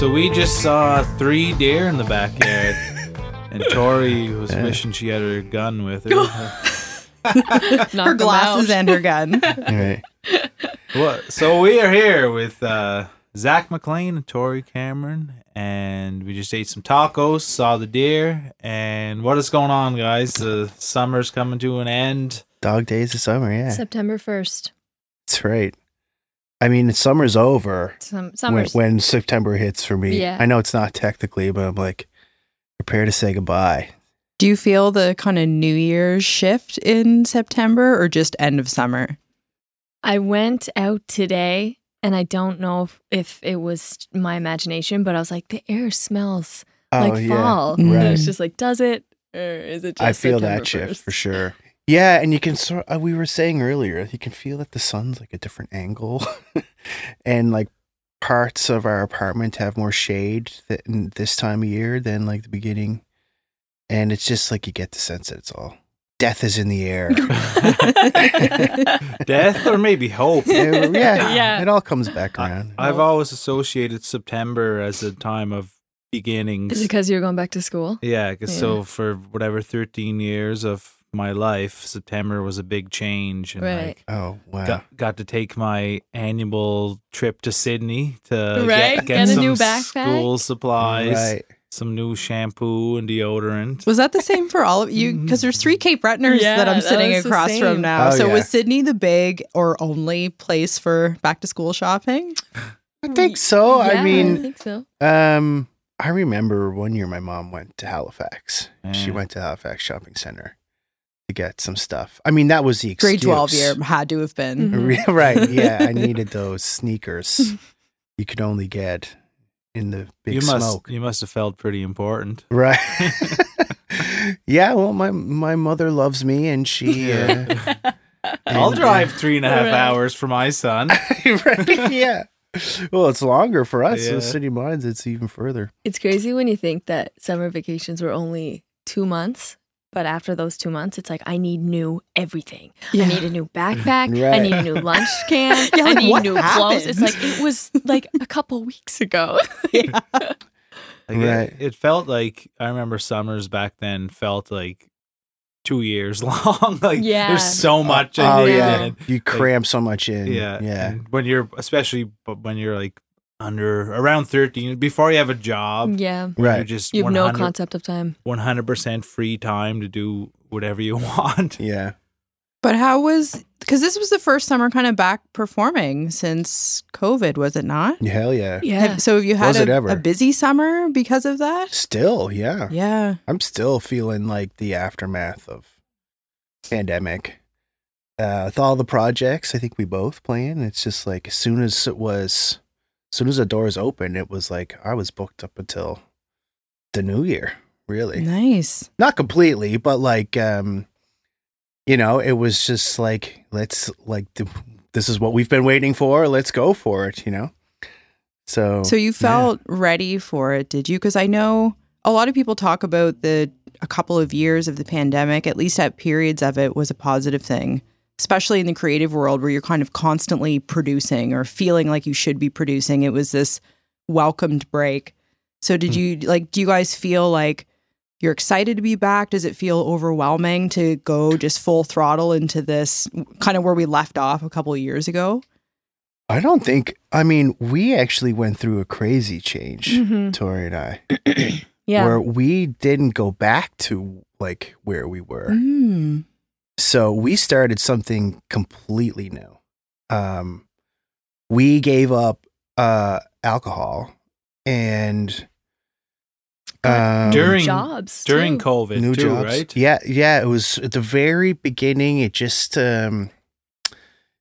So we just saw three deer in the backyard, and Tori was wishing she had her gun with her. her glasses and her gun. Right. Well, so we are here with uh, Zach MacLean and Tori Cameron, and we just ate some tacos, saw the deer, and what is going on, guys? The summer's coming to an end. Dog days of summer, yeah. September 1st. That's right. I mean, summer's over Some when, summer's when September hits for me. Yeah. I know it's not technically, but I'm like, prepare to say goodbye. Do you feel the kind of New Year's shift in September or just end of summer? I went out today and I don't know if, if it was my imagination, but I was like, the air smells oh, like fall. Right. And it's just like, does it? Or is it just I feel September that shift 1st? for sure. Yeah, and you can sort. Uh, we were saying earlier, you can feel that the sun's like a different angle, and like parts of our apartment have more shade th- this time of year than like the beginning, and it's just like you get the sense that it's all death is in the air. Death or maybe hope. yeah, yeah, Yeah. it all comes back around. I've always associated September as a time of beginnings. Is it because you're going back to school? Yeah, 'cause Yeah. so for whatever 13 years of my life, September was a big change. And Right. like, oh wow, got, got to take my annual trip to Sydney to Right, get, get, get a some new backpack. school supplies, right? some new shampoo and deodorant. Was that the same for all of you? Because there's three Cape Bretoners Yeah, that I'm that sitting was across from now. Oh, so yeah. was Sydney the big or only place for back to school shopping? I think so. Yeah, I mean, I think so. Um, I remember one year my mom went to Halifax. She went to Halifax Shopping Center to get some stuff. I mean, that was the excuse. Grade 12 year had to have been. Mhm. right? Yeah, I needed those sneakers. you could only get in the big you must smoke. you must have felt pretty important. Right. yeah. Well, my my mother loves me, and she. Uh, I'll uh, drive three and a half Right. hours for my son. right. Yeah. Well, it's longer for us. Yeah. The city mines, it's even further. It's crazy when you think that summer vacations were only two months. But after those two months, it's like I need new everything. I need a new backpack. I need a new lunch can. Yeah, I need what new clothes. It's like it was like a couple weeks ago. Like, it- Right. It, felt like I remember summers back then felt like two years long. like Yeah. there's so much. in Oh yeah, you cram so much in. yeah, yeah. and when you're especially but when you're like under around 13 before you have a job, yeah, Right. You just you have no concept of time. 100% free time to do whatever you want. Yeah. But how was, because this was the first summer kind of back performing since COVID, was it not? Hell yeah. Yeah, Have- so have you had a, ever? a busy summer because of that? Still, yeah. Yeah. I'm still feeling like the aftermath of pandemic. Uh, with all the projects, I think we both playing. It's just like as soon as it was, as soon as the doors opened, it was like I was booked up until the new year. Really, Nice. not completely, but like, um, you know, it was just like let's like th- this is what we've been waiting for. Let's go for it. You know. So So you felt ready for it, did you? Because I know a lot of people talk about the a couple of years of the pandemic, at least at periods of it, was a positive thing, especially in the creative world where you're kind of constantly producing or feeling like you should be producing. It was this welcomed break. So did Hmm. you like? Do you guys feel like? You're excited to be back. Does it feel overwhelming to go just full throttle into this kind of where we left off a couple of years ago? I don't think. I mean, we actually went through a crazy change, Mhm. Tori and I. yeah. where we didn't go back to like where we were. Mm. So we started something completely new. Um, we gave up uh, alcohol and um, During- jobs During too. COVID, new too, jobs. right? Yeah, yeah. It was at the very beginning. It just um,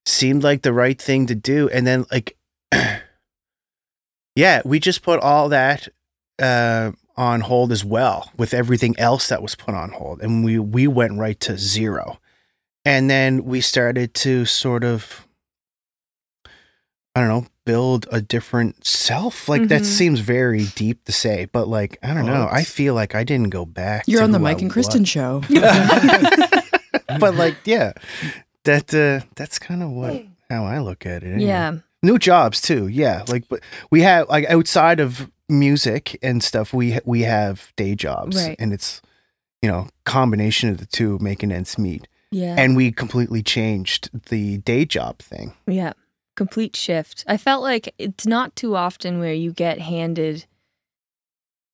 seemed like the right thing to do, and then like, yeah, we just put all that uh, on hold as well with everything else that was put on hold, and we we went right to zero, and then we started to sort of. I don't know, build a different self. Like that Mhm. seems very deep to say, but like I don't Oh, know. I feel like I didn't go back. You're to on the who I Mike and Kristen was. show. but like, yeah, that uh, that's kind of what how I look at it. anyway. Yeah. new jobs too. Yeah, like but we have like outside of music and stuff, we we have day jobs, Right. and it's you know combination of the two making ends meet. Yeah. And we completely changed the day job thing. Yeah. Complete shift. I felt like it's not too often where you get handed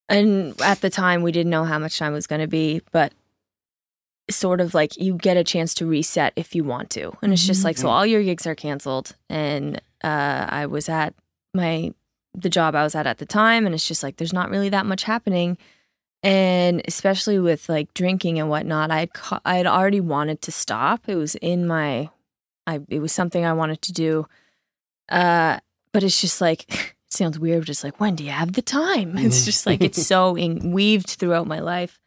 and at the time we didn't know how much time was going to be, but sort of like you get a chance to reset if you want to. And it's just like so Mhm. all your gigs are canceled and uh I was at my the job I was at at the time and it's just like there's not really that much happening and especially with like drinking and whatnot i ca- i had already wanted to stop. It was in my i it was something i wanted to do. Uh but it's just like it sounds weird just like when do you have the time. It's just like it's so in, weaved throughout my life.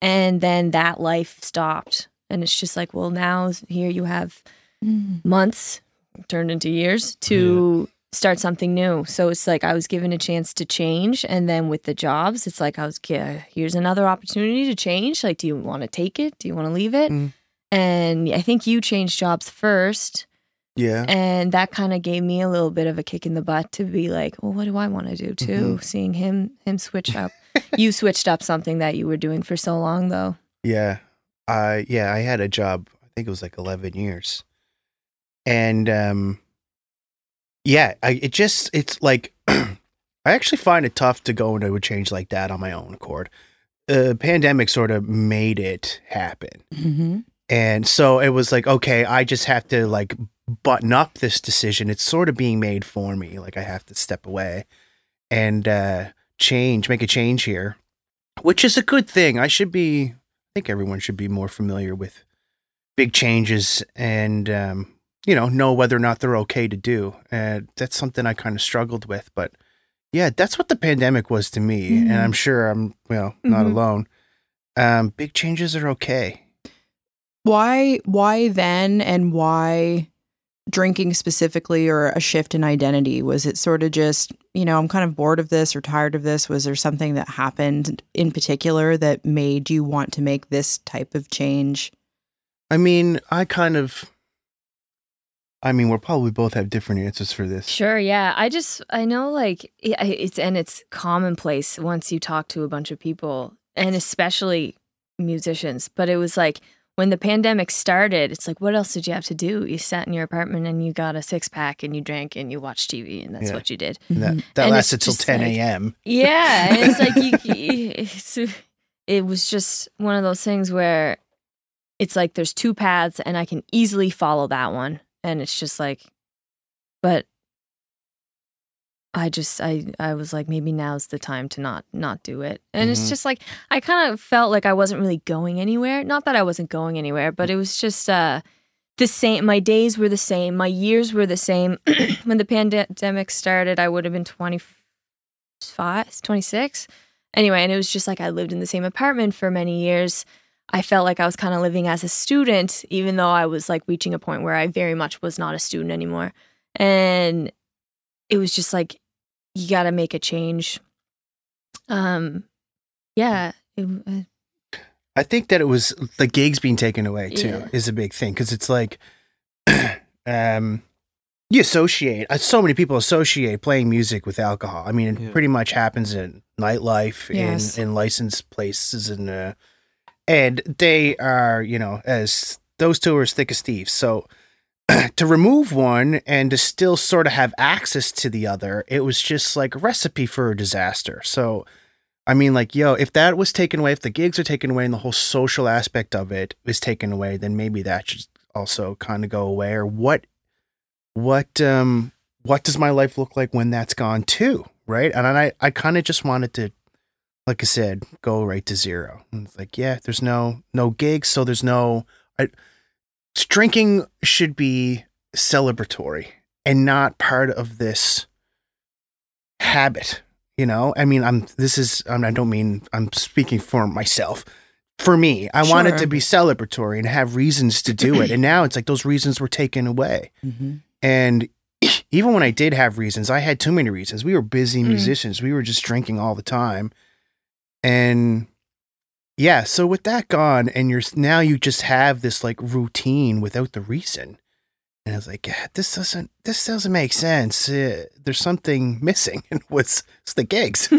And then that life stopped. And it's just like well now here you have months turned into years to start something new. So it's like I was given a chance to change. And then with the jobs, it's like I was, yeah, here's another opportunity to change. Like, do you want to take it? Do you want to leave it? Mm. And I think you changed jobs first. Yeah. And that kind of gave me a little bit of a kick in the butt to be like, well, what do I want to do too? Seeing him, him switch up. you switched up something that you were doing for so long though. Yeah. I yeah, I had a job, I think it was like 11 years. And um yeah, I it just it's like I actually find it tough to go into a change like that on my own accord. The pandemic sort of made it happen. Mm-hmm. And so it was like, okay, I just have to like button up this decision. It's sort of being made for me. Like I have to step away and uh change, make a change here, which is a good thing. I should be I think everyone should be more familiar with big changes and um you know, know whether or not they're okay to do. And that's something I kind of struggled with, but yeah, that's what the pandemic was to me, and Mhm. I'm sure I'm, you know, not Mhm. alone. Um big changes are okay. Why why then and why drinking specifically or a shift in identity? Was it sort of just, you know, I'm kind of bored of this or tired of this? Was there something that happened in particular that made you want to make this type of change? I mean, I kind of. I mean, we'll probably both have different answers for this. Sure, yeah. I just I know like it's and it's commonplace once you talk to a bunch of people and especially musicians, but it was like when the pandemic started, it's like what else did you have to do? You sat in your apartment and you got a six pack and you drank and you watched TV and that's Yeah. what you did. And that that And lasted till just 10 like- a.m. Yeah, it's like you, you- it's, it was just one of those things where it's like there's two paths and I can easily follow that one, and it's just like, but I just I I was like maybe now's the time to not not do it, and it's Mhm. just like I kind of felt like I wasn't really going anywhere. Not that I wasn't going anywhere, but it was just uh the same. My days were the same. My years were the same. when the pandemic started, I would have been twenty five, 26. Anyway, and it was just like I lived in the same apartment for many years. I felt like I was kind of living as a student, even though I was like reaching a point where I very much was not a student anymore. And it was just like, you got to make a change. Um, yeah. It, uh, I think that it was the gigs being taken away too Yeah. is a big thing because it's like, um, you associate. uh, So many people associate playing music with alcohol. I mean, it Yeah. pretty much happens in nightlife, Yes. in in licensed places, and uh, and they are you know as those two are as thick as thieves. So to remove one and to still sort of have access to the other, it was just like a recipe for a disaster. So. I mean, like, yo, if that was taken away, if the gigs are taken away and the whole social aspect of it is taken away, then maybe that should also kind of go away. Or what, what, um, what does my life look like when that's gone too? Right. And I, I kind of just wanted to, like I said, go right to zero. And it's like, yeah, there's no, no gigs. So there's no, I, drinking should be celebratory and not part of this habit you know i mean i'm this is I, don't mean i'm speaking for myself for me i want it to be celebratory and have reasons to do it and now it's like those reasons were taken away Mm-hmm. and even when i did have reasons i had too many reasons we were busy Mm. musicians we were just drinking all the time and yeah so with that gone and you're now you just have this like routine without the reason and I was like, yeah, this doesn't this doesn't make sense. Uh, there's something missing, and what's it's the gigs.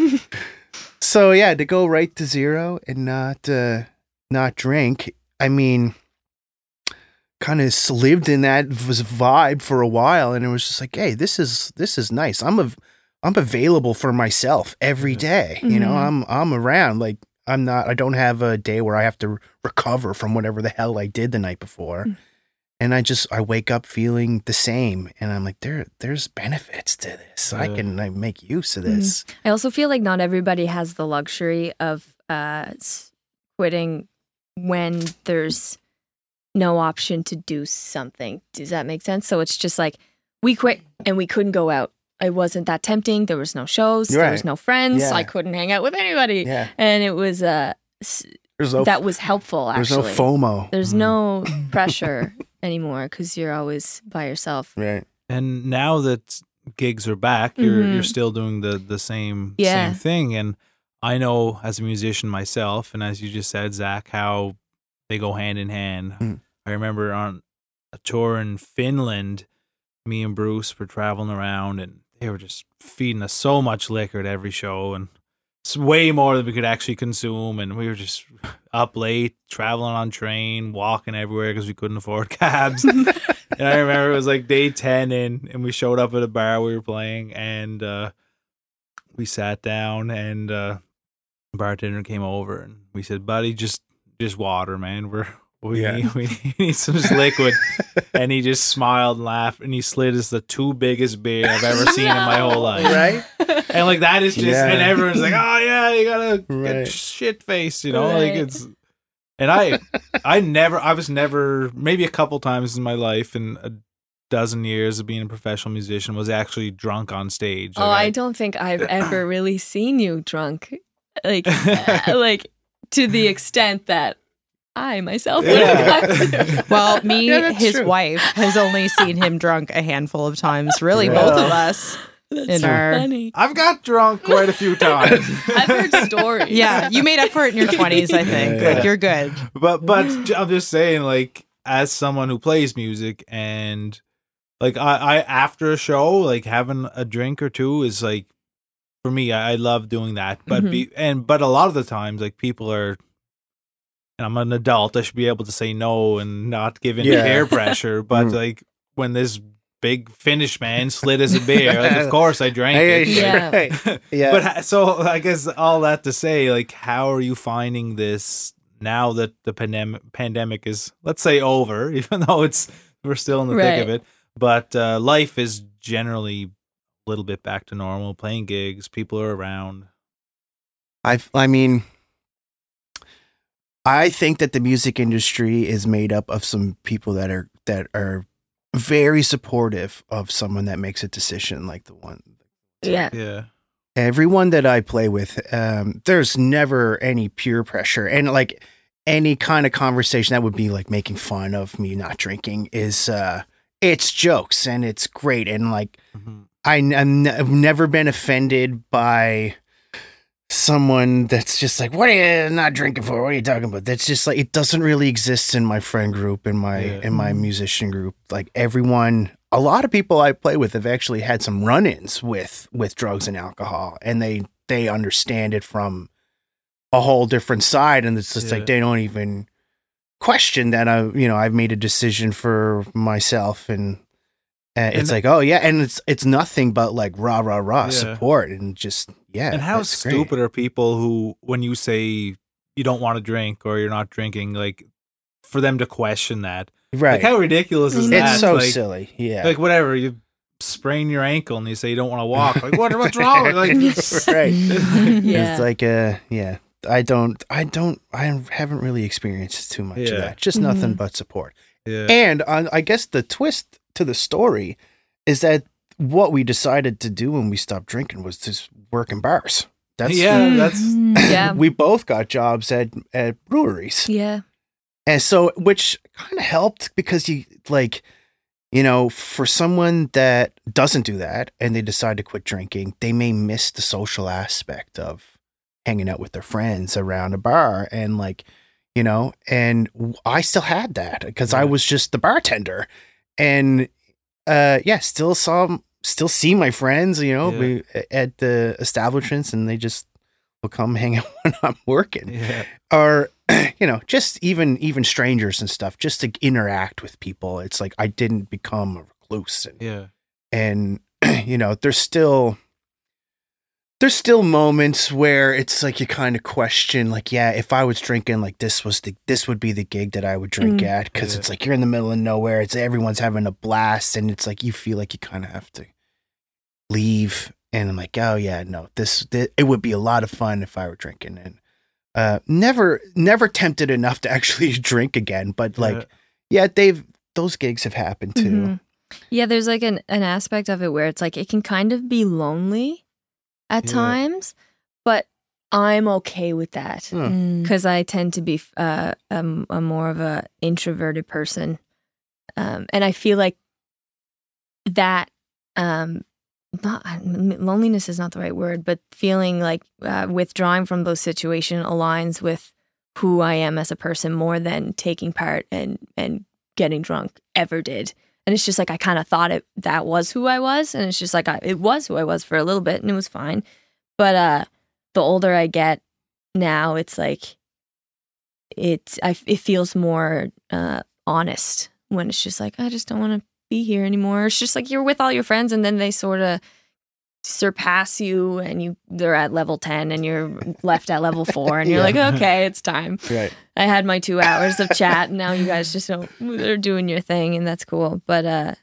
so yeah, to go right to zero and not uh, not drink. I mean, kind of lived in that was vibe for a while, and it was just like, hey, this is this is nice. I'm a I'm available for myself every day. You know, Mhm. I'm I'm around. Like I'm not. I don't have a day where I have to recover from whatever the hell I did the night before. Mm. And I just I wake up feeling the same, and I'm like, there there's benefits to this. I can like, make use of Mhm. this. I also feel like not everybody has the luxury of uh, quitting when there's no option to do something. Does that make sense? So it's just like we quit and we couldn't go out. It wasn't that tempting. There was no shows. There was no friends. Yeah. I couldn't hang out with anybody. Yeah, And it was uh, s- no that was helpful. Actually, there's no FOMO. there's Mhm. no pressure anymore because you're always by yourself. Right. And now that gigs are back, you're Mhm. you're still doing the the same Yeah. same thing. And I know as a musician myself, and as you just said, Zach, how they go hand in hand. Mm. I remember on a tour in Finland, me and Bruce were traveling around, and they were just feeding us so much liquor at every show, and it's way more than we could actually consume. And we were just up late, traveling on train, walking everywhere because we couldn't afford cabs. and I remember it was like day 10 in, and we showed up at a bar we were playing, and uh, we sat down, and uh, bartender came over, and we said, "Buddy, just just water, man. We're we Yeah. need, we need some liquid." and he just smiled and laughed, and he slid us the two biggest beer I've ever seen in my whole life. Right. And like that is just, Yeah. and everyone's like, "Oh yeah, you gotta Right. get shit face," you know, like it's. And I, I never, I was never, maybe a couple times in my life, in a dozen years of being a professional musician, was actually drunk on stage. Oh, Like, I don't think I've ever really seen you drunk, like, uh, like to the extent that I myself Yeah. Well, me, Yeah, his true. wife, has only seen him drunk a handful of times. Really, Yeah. both of us. That's in our- funny. I've got drunk quite a few times. I've heard stories. Yeah, you made up for it in your 20s, I think. Yeah. Like, you're good. but but I'm just saying, like, as someone who plays music and like I, I after a show, like having a drink or two is like for me, I, I love doing that. But Mhm. be and but a lot of the times, like people are. And I'm an adult. I should be able to say no and not give in to Yeah. peer pressure. But Mm. like when this big Finnish man slid us a beer, like, of course I drank Hey, it. Yeah. right. Yeah. But so I guess all that to say, like, how are you finding this now that the pandemic pandemic is, let's say, over, even though it's we're still in the thick of it, but uh, life is generally a little bit back to normal. Playing gigs, people are around. I I mean I think that the music industry is made up of some people that are that are very supportive of someone that makes a decision like the one Yeah. Yeah, everyone that I play with um there's never any peer pressure and like any kind of conversation that would be like making fun of me not drinking is uh it's jokes and it's great and like Mhm. I, I've never been offended by someone that's just like, "What are you not drinking for? What are you talking about?" That's just like it doesn't really exist in my friend group, in my Yeah. in my musician group. Like everyone, a lot of people I play with have actually had some run-ins with with drugs and alcohol, and they they understand it from a whole different side, and it's just Yeah. like they don't even question that I, you know, I've made a decision for myself and. Uh, it's And- like, oh yeah, and it's it's nothing but like rah rah rah Yeah. support and just yeah. and how that's great. stupid are people who, when you say you don't want to drink or you're not drinking, like for them to question that, right? like how ridiculous is I that? it's so like, silly. Yeah, Like whatever you sprain your ankle and you say you don't want to walk. Like what? What's wrong? Like right. Yeah. It's like uh yeah. I don't I don't I haven't really experienced too much Yeah. of that. Just nothing Mhm. but support. yeah. And uh, I guess the twist to the story is that what we decided to do when we stopped drinking was just work in bars. That's Yeah, that's- yeah. we both got jobs at at breweries. Yeah. And so, which kind of helped because you like, you know, for someone that doesn't do that and they decide to quit drinking, they may miss the social aspect of hanging out with their friends around a bar and like, you know, and I still had that because I was just the bartender. And uh, yeah, still saw, still see my friends, you know, Yeah. we, at the establishments, and they just will come hang out when I'm working, Yeah. or you know, just even even strangers and stuff, just to interact with people. It's like I didn't become a recluse, and Yeah. and you know there's still there's still moments where it's like you kind of question like yeah if i was drinking like this was the this would be the gig that i would drink Mm. at because Yeah. it's like you're in the middle of nowhere it's everyone's having a blast and it's like you feel like you kind of have to leave and i'm like oh yeah no this, thi- it would be a lot of fun if i were drinking and uh never never tempted enough to actually drink again but like yeah they've those gigs have happened too Mhm. Yeah, there's like an, an aspect of it where it's like it can kind of be lonely at Yeah. times, but I'm okay with that Hmm. Mm. because I tend to be uh, um, a more of a introverted person, um, and I feel like that um, not loneliness is not the right word, but feeling like uh, withdrawing from those situations aligns with who I am as a person more than taking part and and getting drunk ever did. And it's just like I kind of thought it that was who I was, and it's just like I, it was who I was for a little bit, and it was fine. But uh, the older I get now, it's like it I, it feels more uh, honest when it's just like I just don't want to be here anymore. It's just like you're with all your friends, and then they sort of surpass you, and you they're at level ten, and you're left at level four, and you're Yeah. like, okay, it's time. right I had my two hours of chat, and now you guys just don't. They're doing your thing, and that's cool. But uh,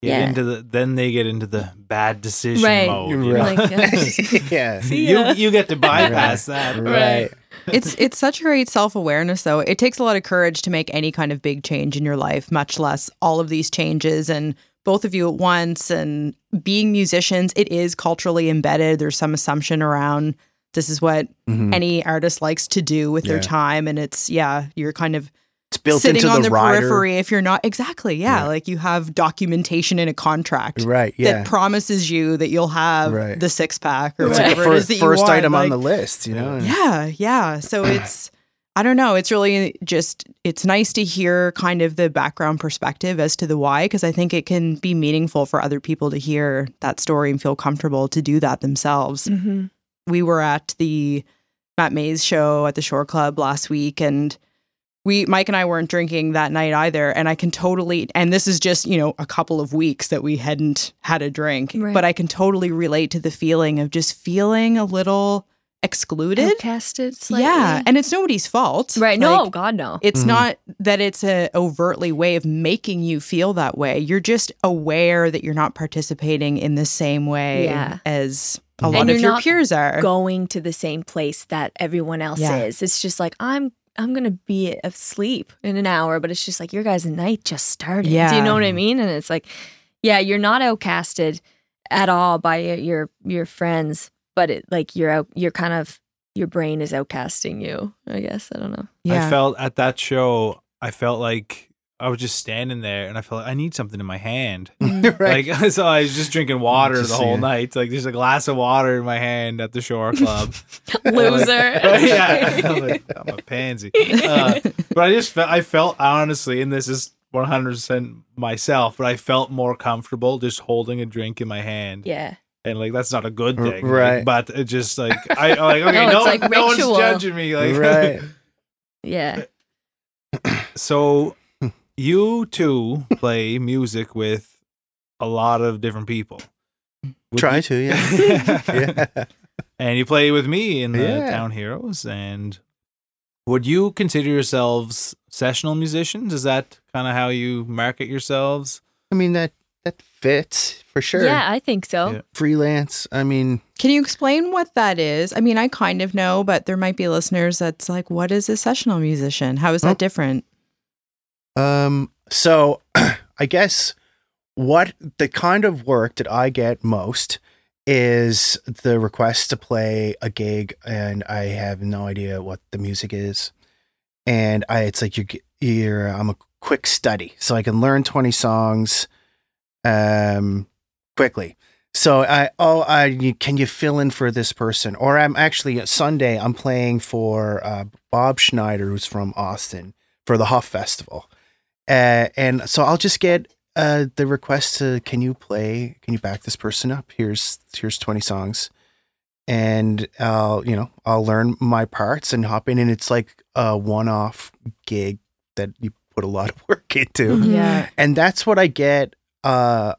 Get Yeah. into the then they get into the bad decision Right. mode. You're you know? right. Like, uh, yeah See You you get to bypass that. right it's it's such great self awareness though. It takes a lot of courage to make any kind of big change in your life, much less all of these changes and both of you at once. And being musicians, it is culturally embedded. There's some assumption around this is what Mhm. any artist likes to do with their time, and it's yeah, you're kind of it's built sitting into on the, the, periphery if you're not exactly yeah, Yeah. like you have documentation in a contract right yeah that promises you that you'll have Right. the six pack or it's Right. like whatever the it is first, that you first want. item on the list you know yeah, yeah. So it's I don't know, it's really just it's nice to hear kind of the background perspective as to the why because I think it can be meaningful for other people to hear that story and feel comfortable to do that themselves. mhm. We were at the Matt Mays show at the Shore Club last week and we Mike and I weren't drinking that night either and I can totally and this is just, you know, a couple of weeks that we hadn't had a drink, Right. but I can totally relate to the feeling of just feeling a little excluded. outcasted. Slightly. Yeah, and it's nobody's fault. right. No, God, no. it's Mhm. not that it's a overtly way of making you feel that way. You're just aware that you're not participating in the same way Yeah. as a lot you're of your not peers are. Going to the same place that everyone else Yeah. is. It's just like I'm. I'm gonna be asleep in an hour, but it's just like your guys' night just started. Do you know what I mean? And it's like, yeah, you're not outcasted at all by your your, your friends, but it like you're out. You're kind of your brain is outcasting you. I guess I don't know. yeah. I felt at that show, I felt like I was just standing there and I felt like I need something in my hand. right Like so I was just drinking water Just the whole seeing. night. Like there's a glass of water in my hand at the shore club. Loser. yeah. I'm, like, I'm a pansy. Uh, but I just felt I felt honestly, and this is 100 percent myself, but I felt more comfortable just holding a drink in my hand. yeah. And like that's not a good R- thing. like, right. but it just like I like, okay, No, no, like no one's judging me. Like right Yeah. So you two play music with a lot of different people. Would try you- to yeah yeah and you play with me in the Yeah. Town Heroes. And would you consider yourselves sessional musicians? Is that kind of how you market yourselves? i mean that that fits for sure Yeah, I think so. Yeah. freelance i mean Can you explain what that is? I mean, I kind of know, but there might be listeners that's like, what is a sessional musician? How is that Oh. different? Um, so I guess what the kind of work that I get most is the request to play a gig and I have no idea what the music is. And I, it's like you're, you're, I'm a quick study. So I can learn 20 songs, um, quickly. So I, oh, I, can you fill in for this person? Or I'm actually Sunday, I'm playing for, uh, Bob Schneider, who's from Austin for the Huff Festival. Uh, and so I'll just get uh, the request to can you play? Can you back this person up? Here's here's twenty songs, and I'll you know I'll learn my parts and hop in, and it's like a one off gig that you put a lot of work into, Mhm. Yeah. and that's what I get uh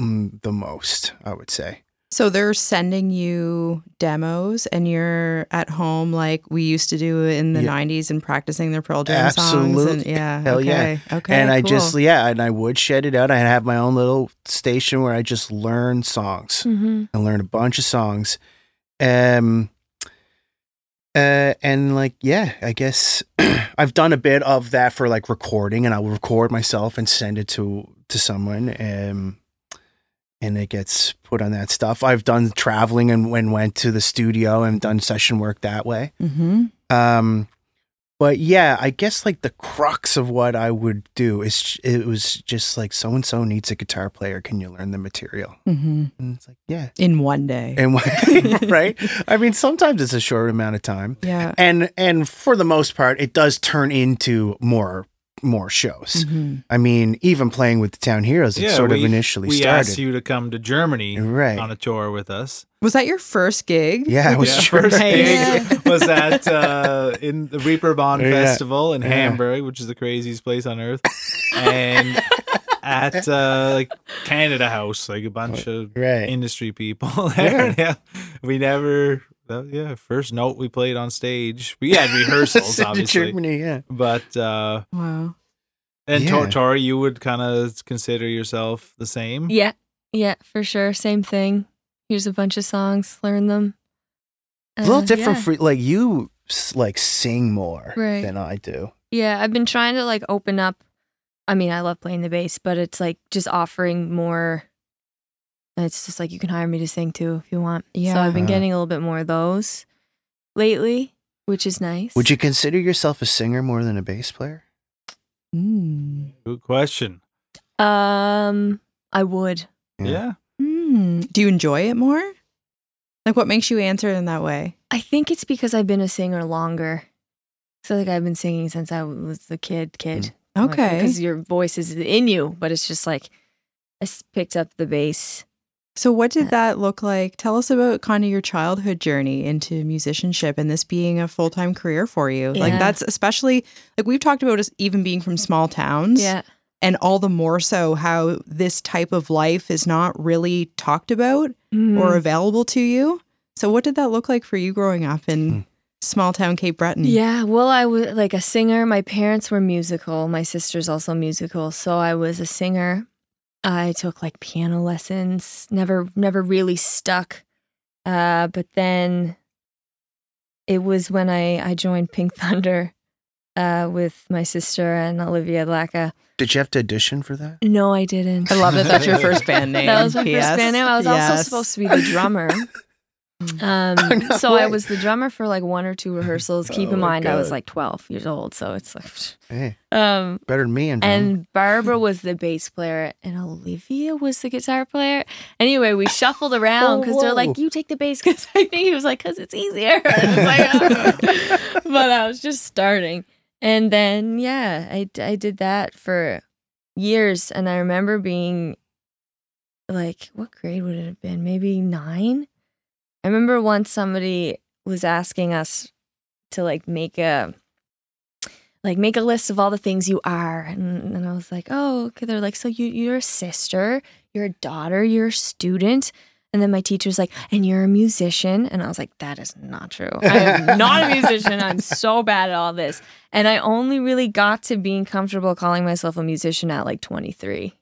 mm, the most. I would say. So they're sending you demos and you're at home like we used to do in the Yeah. 90s and practicing their Pearl Jam songs. And, Absolutely. yeah. Hell yeah. okay. Okay. and I just yeah, and I would shed it out. I have my own little station where I just learn songs. Mm-hmm. and learn a bunch of songs. Um uh and like yeah, I guess I've done a bit of that for like recording and I'll record myself and send it to to someone um and it gets put on that stuff. I've done traveling and when went to the studio and done session work that way. Mhm. Um but yeah, I guess like the crux of what I would do is it was just like so and so needs a guitar player. Can you learn the material? Mhm. And it's like, yeah, In one day. and right i mean sometimes it's a short amount of time yeah. and and for the most part it does turn into more more shows Mhm. i mean even playing with the town heroes it Yeah, sort of we- initially we started asked you to come to Germany right on a tour with us. Was that your first gig? yeah it was yeah, true. first Nice. gig was at uh, in the Reeperbahn Yeah. Festival in Yeah. Hamburg, which is the craziest place on earth, and at uh, like Canada House, like a bunch of right industry people there. Yeah. we never. That- yeah, first note we played on stage. We had rehearsals, Sent to obviously, Germany, yeah but uh, Wow. and Yeah. Tori, you would kind of consider yourself the same. Yeah. Yeah, for sure. Same thing. Here's a bunch of songs, learn them. a little Uh, different yeah. for like you like sing more Right. than i do Yeah, I've been trying to like open up. I mean, I love playing the bass, but it's like just offering more. It's just like you can hire me to sing too if you want. Yeah. So Yeah. I've been Uh. getting a little bit more of those lately, which is nice. would you consider yourself a singer more than a bass player Mm. Good question. Um, I would. Yeah. Yeah. Mm. Do you enjoy it more? Like, what makes you answer in that way? I think it's because I've been a singer longer. So like I've been singing since I was a kid, kid. Okay. Because your voice is in you, but it's just like I picked up the bass. So, what did that look like? Tell us about kind of your childhood journey into musicianship and this being a full time career for you. Like, that's especially like we've talked about us even being from small towns. Yeah. And all the more so how this type of life is not really talked about Mm. or available to you. So, what did that look like for you growing up in Hmm. small town Cape Breton? Yeah, well, I was like a singer. My parents were musical. My sister's also musical, so I was a singer. I took like piano lessons. Never, never really stuck. Uh, but then it was when I I joined Pink Thunder uh, with my sister and Olivia Lacka. did you have to audition for that No, I didn't. I love that that's your first band name. That was my P.S. first band name. I was also supposed to be the drummer. Um, No so I was the drummer for like one or two rehearsals. Keep in Oh, mind, I was like 12 years old, so it's like, hey um, better than me and and Barbara was the bass player, and Olivia was the guitar player. Anyway, we shuffled around because they're like, "You take the bass," because I think he was like, "Cause it's easier." I like, "Oh." but I was just starting, and then yeah, I I did that for years, and I remember being like, what grade would it have been? Maybe nine. I remember once somebody was asking us to like make a like make a list of all the things you are and, and i was like oh okay. They're like so you you're a sister you're a daughter you're a student. And then my teacher's like and you're a musician? And i was like that is not true. I am not a musician. I'm so bad at all this. And i only really got to being comfortable calling myself a musician at like 23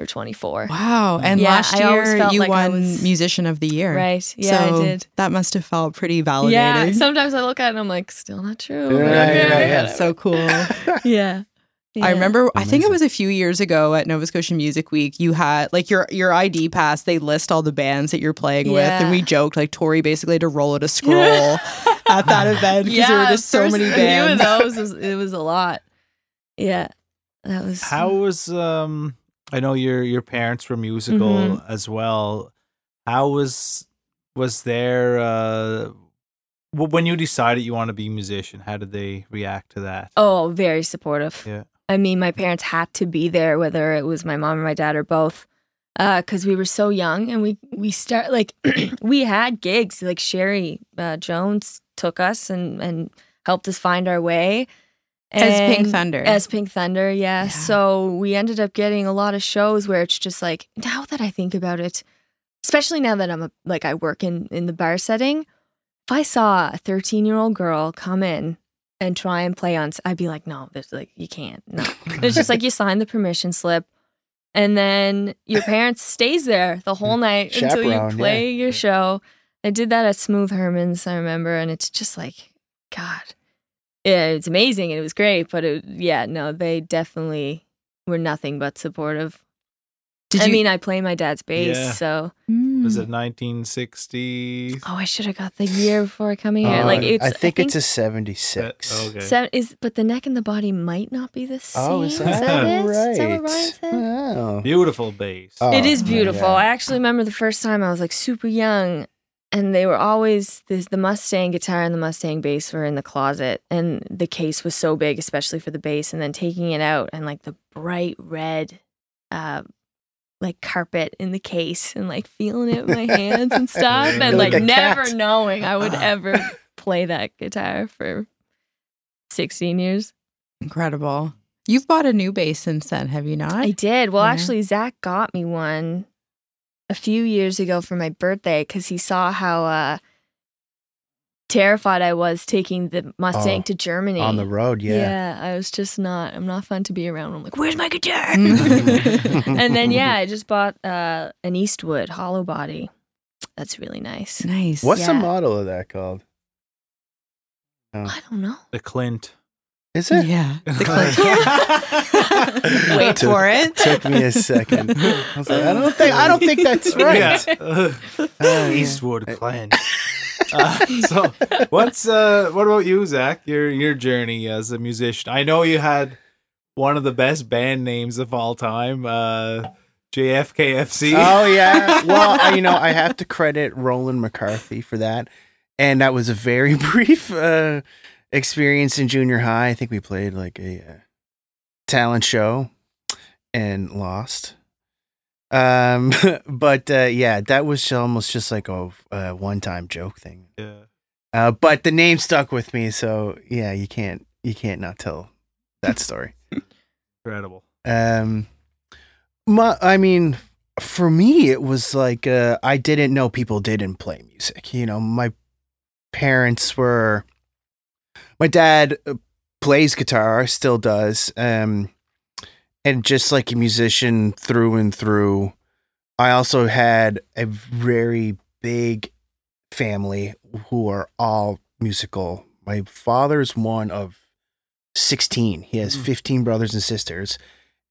or 24 Wow. And Yeah, last I always year felt you like I won was- Musician of the Year. right yeah so i did That must have felt pretty validating. yeah sometimes i look at it and i'm like still not true Yeah, but yeah, yeah, yeah. so cool. yeah I Yeah. remember I think it was a few years ago at Nova Scotia Music Week you had like your your ID pass they list all the bands that you're playing with and we joked like Tori basically had to roll out a scroll at that event because there were just so many bands. those was, it was a lot. Yeah, that was How was um I know your your parents were musical Mhm. as well. How was was there uh when you decided you want to be a musician, how did they react to that? Oh, very supportive. Yeah. I mean, my parents had to be there, whether it was my mom or my dad or both, because we were so young and we we start like we had gigs. Like Sherry uh, Jones took us and and helped us find our way. As Pink Thunder. As Pink Thunder, yeah. Yeah. So we ended up getting a lot of shows where it's just like now that I think about it, especially now that I'm a, like I work in in the bar setting, if I saw a 13 year old girl come in and try and play on, I'd be like, no, there's like you can't. No, it's just like you sign the permission slip. And then your parents stays there the whole mm. night until you play yeah. your show. I did that at Smooth Herman's, I remember, and it's just like, God, yeah, it's amazing and it was great. But it, yeah, no, they definitely were nothing but supportive. Did I you- mean, I play my dad's bass, Yeah. so Mm. Was it 1960? oh, I should have got the year before coming here. Uh, like it's, I think it's a 76. Okay. seven, is, but the neck and the body might not be the same. Oh, is that, it? Is that what right? Ryan said? Oh. Beautiful bass. Oh, it is beautiful. yeah. I actually remember the first time I was like super young, and they were always this, the Mustang guitar and the Mustang bass were in the closet, and the case was so big, especially for the bass. And then taking it out and like the bright red, uh, like carpet in the case, and like feeling it with my hands and stuff, and like, like never cat. knowing I would ever play that guitar for sixteen years. Incredible. You've bought a new bass since then, have you not? I did. Well, Yeah. actually, Zach got me one a few years ago for my birthday because he saw how uh, terrified I was taking the Mustang Oh, to Germany. On the road, yeah. Yeah. I was just not. I'm not fun to be around. I'm like, where's my guitar? And then yeah, I just bought uh, an Eastwood hollow body. That's really nice. nice. What's the model of that called? I don't know. The Clint. Is it? Yeah. The Clint. Wait Took- for it. Took me a second. I was like, I don't think I don't think that's right. Yeah. Yeah. Eastwood Clint. Uh, so what's uh what about you zach your your journey as a musician i know you had one of the best band names of all time uh jfkfc Oh yeah. Well, I, you know, I have to credit Roland McCarthy for that, and that was a very brief uh, experience in junior high. I think we played like a uh, talent show and lost. Um, but uh, yeah, that was almost just like a, a one-time joke thing. yeah. Uh, but the name stuck with me, so yeah, you can't you can't not tell that story. incredible Um, my, I mean, for me, it was like uh, I didn't know people didn't play music. You know, my parents were. My dad uh, plays guitar, still does, um, and just like a musician through and through. I also had a very big family who are all musical. My father's one of 16. He has Mm. 15 brothers and sisters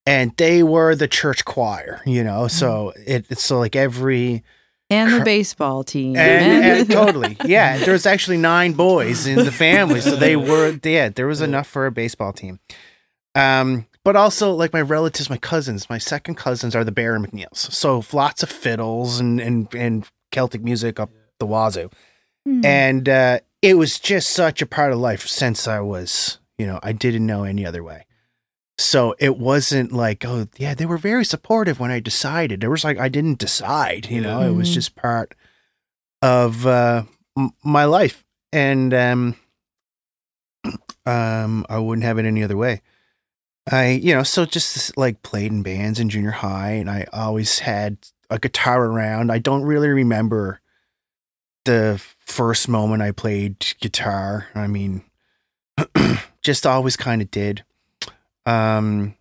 and they were the church choir, you know. So it, it's so like every And the baseball team. and, and totally, yeah. There was actually nine boys in the family, so they were yeah. There was enough for a baseball team. Um, but also like my relatives, my cousins, my second cousins are the Barra MacNeils, so lots of fiddles and and and Celtic music up the wazoo, Hmm. and uh, it was just such a part of life since I was, you know, I didn't know any other way. So it wasn't like, oh yeah, they were very supportive when I decided. There was like I didn't decide, you know, it was Mhm. just part of uh, m- my life, and um, um, I wouldn't have it any other way. I, you know, so just like played in bands in junior high, and I always had a guitar around. I don't really remember the first moment I played guitar. I mean, just always kind of did. Um,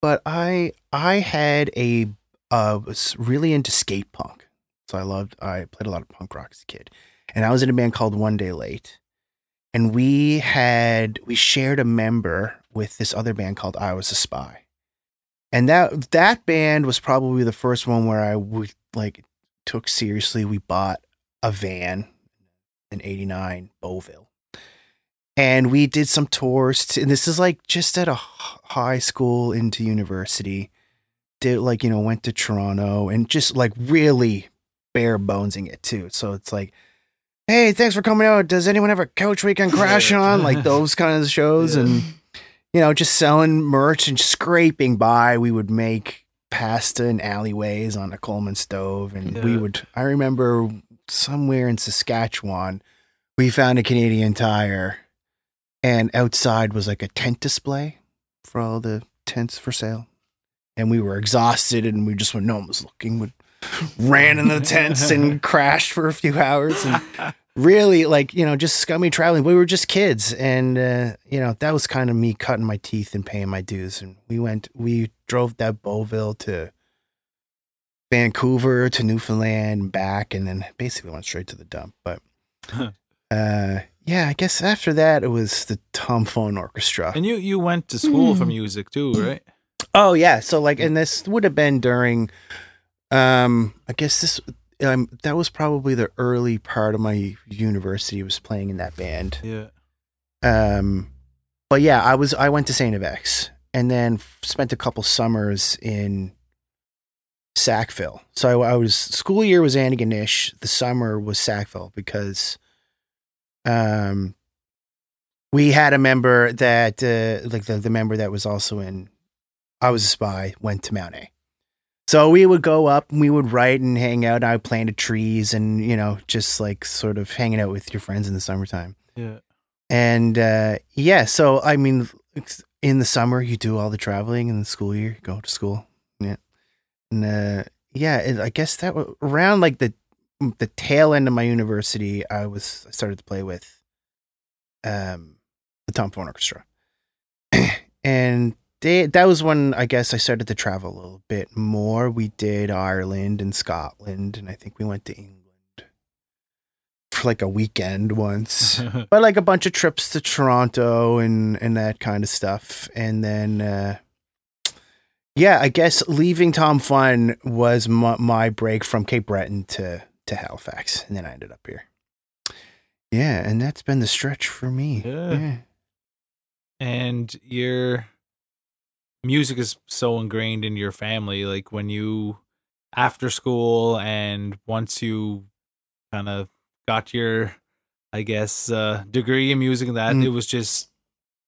but I I had a uh was really into skate punk, so I loved. I played a lot of punk rock as a kid, and I was in a band called One Day Late, and we had we shared a member with this other band called I Was a Spy, and that that band was probably the first one where I would like took seriously. We bought a van, an '89 Beauville, and we did some tours. To, and this is like just at a high school into university. Did like you know went to Toronto and just like really bare bonesing it too. So it's like, hey, thanks for coming out. Does anyone have a couch we can crash on? Like those kind of shows Yeah. and you know, just selling merch and scraping by. We would make pasta in alleyways on a Coleman stove, and we would. I remember somewhere in Saskatchewan, we found a Canadian Tire, and outside was like a tent display for all the tents for sale. And we were exhausted, and we just when no one was looking, would ran in the tents and crashed for a few hours, and really like you know just scummy traveling. We were just kids, and uh, you know that was kind of me cutting my teeth and paying my dues. And we went, we drove that Beauville to Vancouver to Newfoundland back, and then basically went straight to the dump. But uh, yeah, I guess after that it was the Tom Fun Orchestra. And you you went to school for Mm. music too, right? Oh yeah, so like, and this would have been during, um, I guess this, um, that was probably the early part of my university was playing in that band. Yeah. Um, but yeah, I was I went to Saint FX and then spent a couple summers in Sackville. So I, I was school year was Antigonish, the summer was Sackville because, um, we had a member that uh, like the the member that was also in I was a spy went to Mount A. So we would go up and we would write and hang out. I planted trees and you know just like sort of hanging out with your friends in the summertime. Yeah. And uh, yeah, so I mean, in the summer you do all the traveling, in the school year you go to school. Yeah, and uh, yeah, it, I guess that was around like the the tail end of my university. I was I started to play with um the Tom Fun Orchestra, and they, that was when I guess I started to travel a little bit more. We did Ireland and Scotland, and I think we went to England for like a weekend once but like a bunch of trips to Toronto and and that kind of stuff. And then uh yeah, I guess leaving Tom Fun was my, my break from Cape Breton to to Halifax, and then I ended up here. Yeah, and that's been the stretch for me. Yeah. and your music is so ingrained in your family like when you after school and once you kind of got your i guess uh degree in music and that Mm. it was just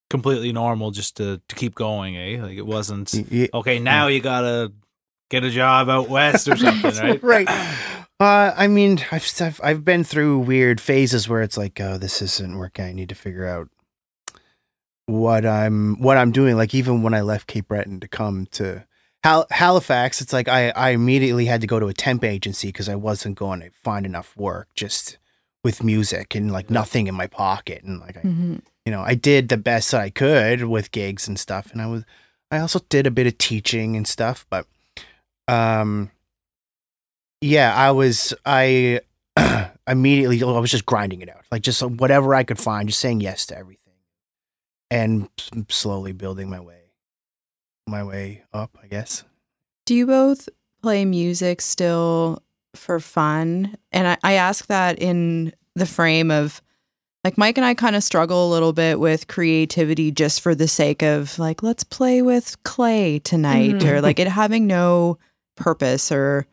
completely normal just to to keep going eh like it wasn't Y- y- okay now you gotta get a job out west or something right right. Uh, I mean, I've, I've I've been through weird phases where it's like, oh, this isn't working. I need to figure out what I'm what I'm doing. Like even when I left Cape Breton to come to Hal- Halifax, it's like I I immediately had to go to a temp agency because I wasn't going to find enough work just with music and like nothing in my pocket and like I Mhm. you know, I did the best I could with gigs and stuff, and I was, I also did a bit of teaching and stuff, but, um, yeah, I was, I immediately, I was just grinding it out, like just whatever I could find, just saying yes to everything, and slowly building my way, my way up, I guess. Do you both play music still for fun? And I, I ask that in the frame of like Mike and I kind of struggle a little bit with creativity just for the sake of like, let's play with clay tonight Mhm. or like it having no purpose or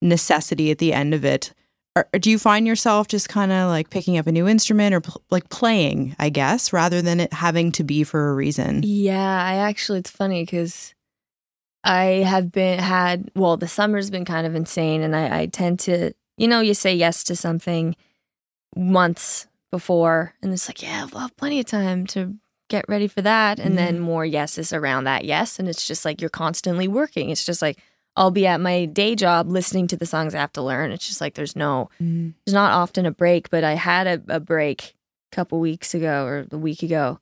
necessity at the end of it. Or, do you find yourself just kind of like picking up a new instrument or pl- like playing, I guess, rather than it having to be for a reason? Yeah, I actually it's funny because I have been had well, the summer's been kind of insane, and I, I tend to you know you say yes to something months before, and it's like yeah, I'll have plenty of time to get ready for that, and then mm-hmm. more yeses around that yes, and it's just like you're constantly working. It's just like I'll be at my day job listening to the songs I have to learn. It's just like there's no Mm. there's not often a break, but I had a, a break a couple weeks ago or a week ago.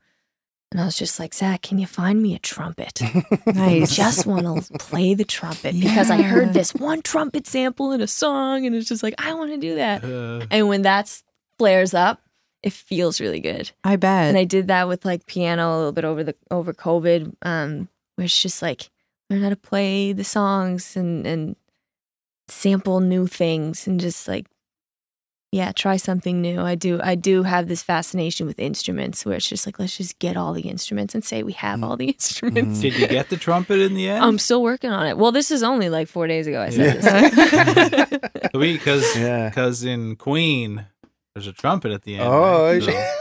And I was just like, Zach, can you find me a trumpet? I just want to play the trumpet because I heard this one trumpet sample in a song and it's just like, I want to do that. Uh, And when that flares up, it feels really good. I bet. And I did that with like piano a little bit over the over COVID, um, where it's just like learn how to play the songs and and sample new things and just like yeah, try something new. I do I do have this fascination with instruments where it's just like let's just get all the instruments and say we have mm-hmm. all the instruments. Did you get the trumpet in the end I'm still working on it. Well, this is only like four days ago. I said Yeah. this. because yeah. because in Queen, there's a trumpet at the end. Oh, right? So-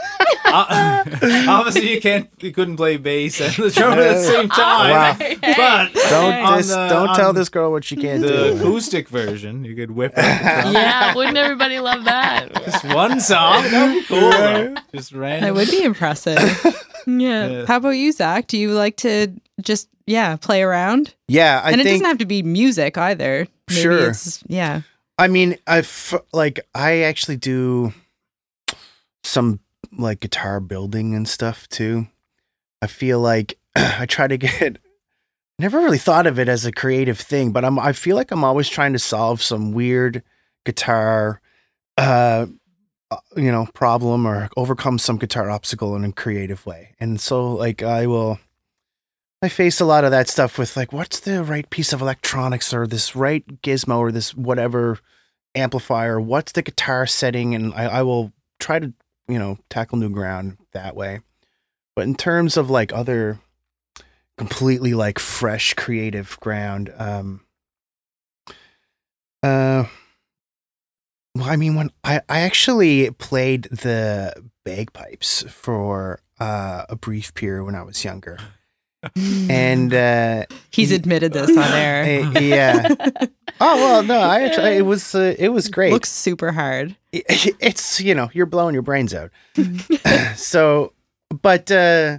obviously, you can't, you couldn't play bass and the trumpet at the same time. Wow. But Don't this, the- don't tell this girl what she can't the do. acoustic version, you could whip out the yeah, wouldn't everybody love that? Just one song. That'd be cool. Though. Just random. That would be impressive. Yeah. Yeah. How about you, Zach? Do you like to just yeah play around? Yeah, I and it think. doesn't have to be music either. Maybe Sure. It's, yeah. I mean, I like I actually do some like guitar building and stuff too. I feel like I try to get. Never really thought of it as a creative thing, but I'm. I feel like I'm always trying to solve some weird guitar, uh, uh, you know, problem or overcome some guitar obstacle in a creative way. And so, like, I will. I face a lot of that stuff with like, what's the right piece of electronics or this right gizmo or this whatever amplifier? What's the guitar setting? And I, I will try to, you know, tackle new ground that way. But in terms of like other completely like fresh creative ground, um, uh, well, I mean, when I, I actually played the bagpipes for uh, a brief period when I was younger. And uh, He's admitted this on air. yeah. Oh well, no, I actually it was uh, it was great. Looks super hard. It- it's you know you're blowing your brains out. so, but uh,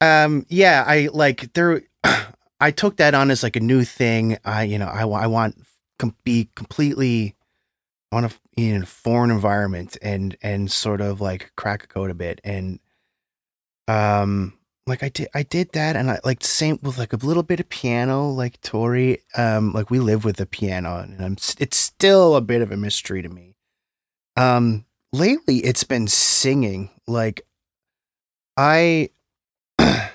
um, yeah, I like there. I took that on as like a new thing. I you know I I want com- be completely on a in a foreign environment and and sort of like crack a code a bit and um like I did I did that and I like same with like a little bit of piano like Tori um like we live with the piano and I'm it's still a bit of a mystery to me. Um lately it's been singing like I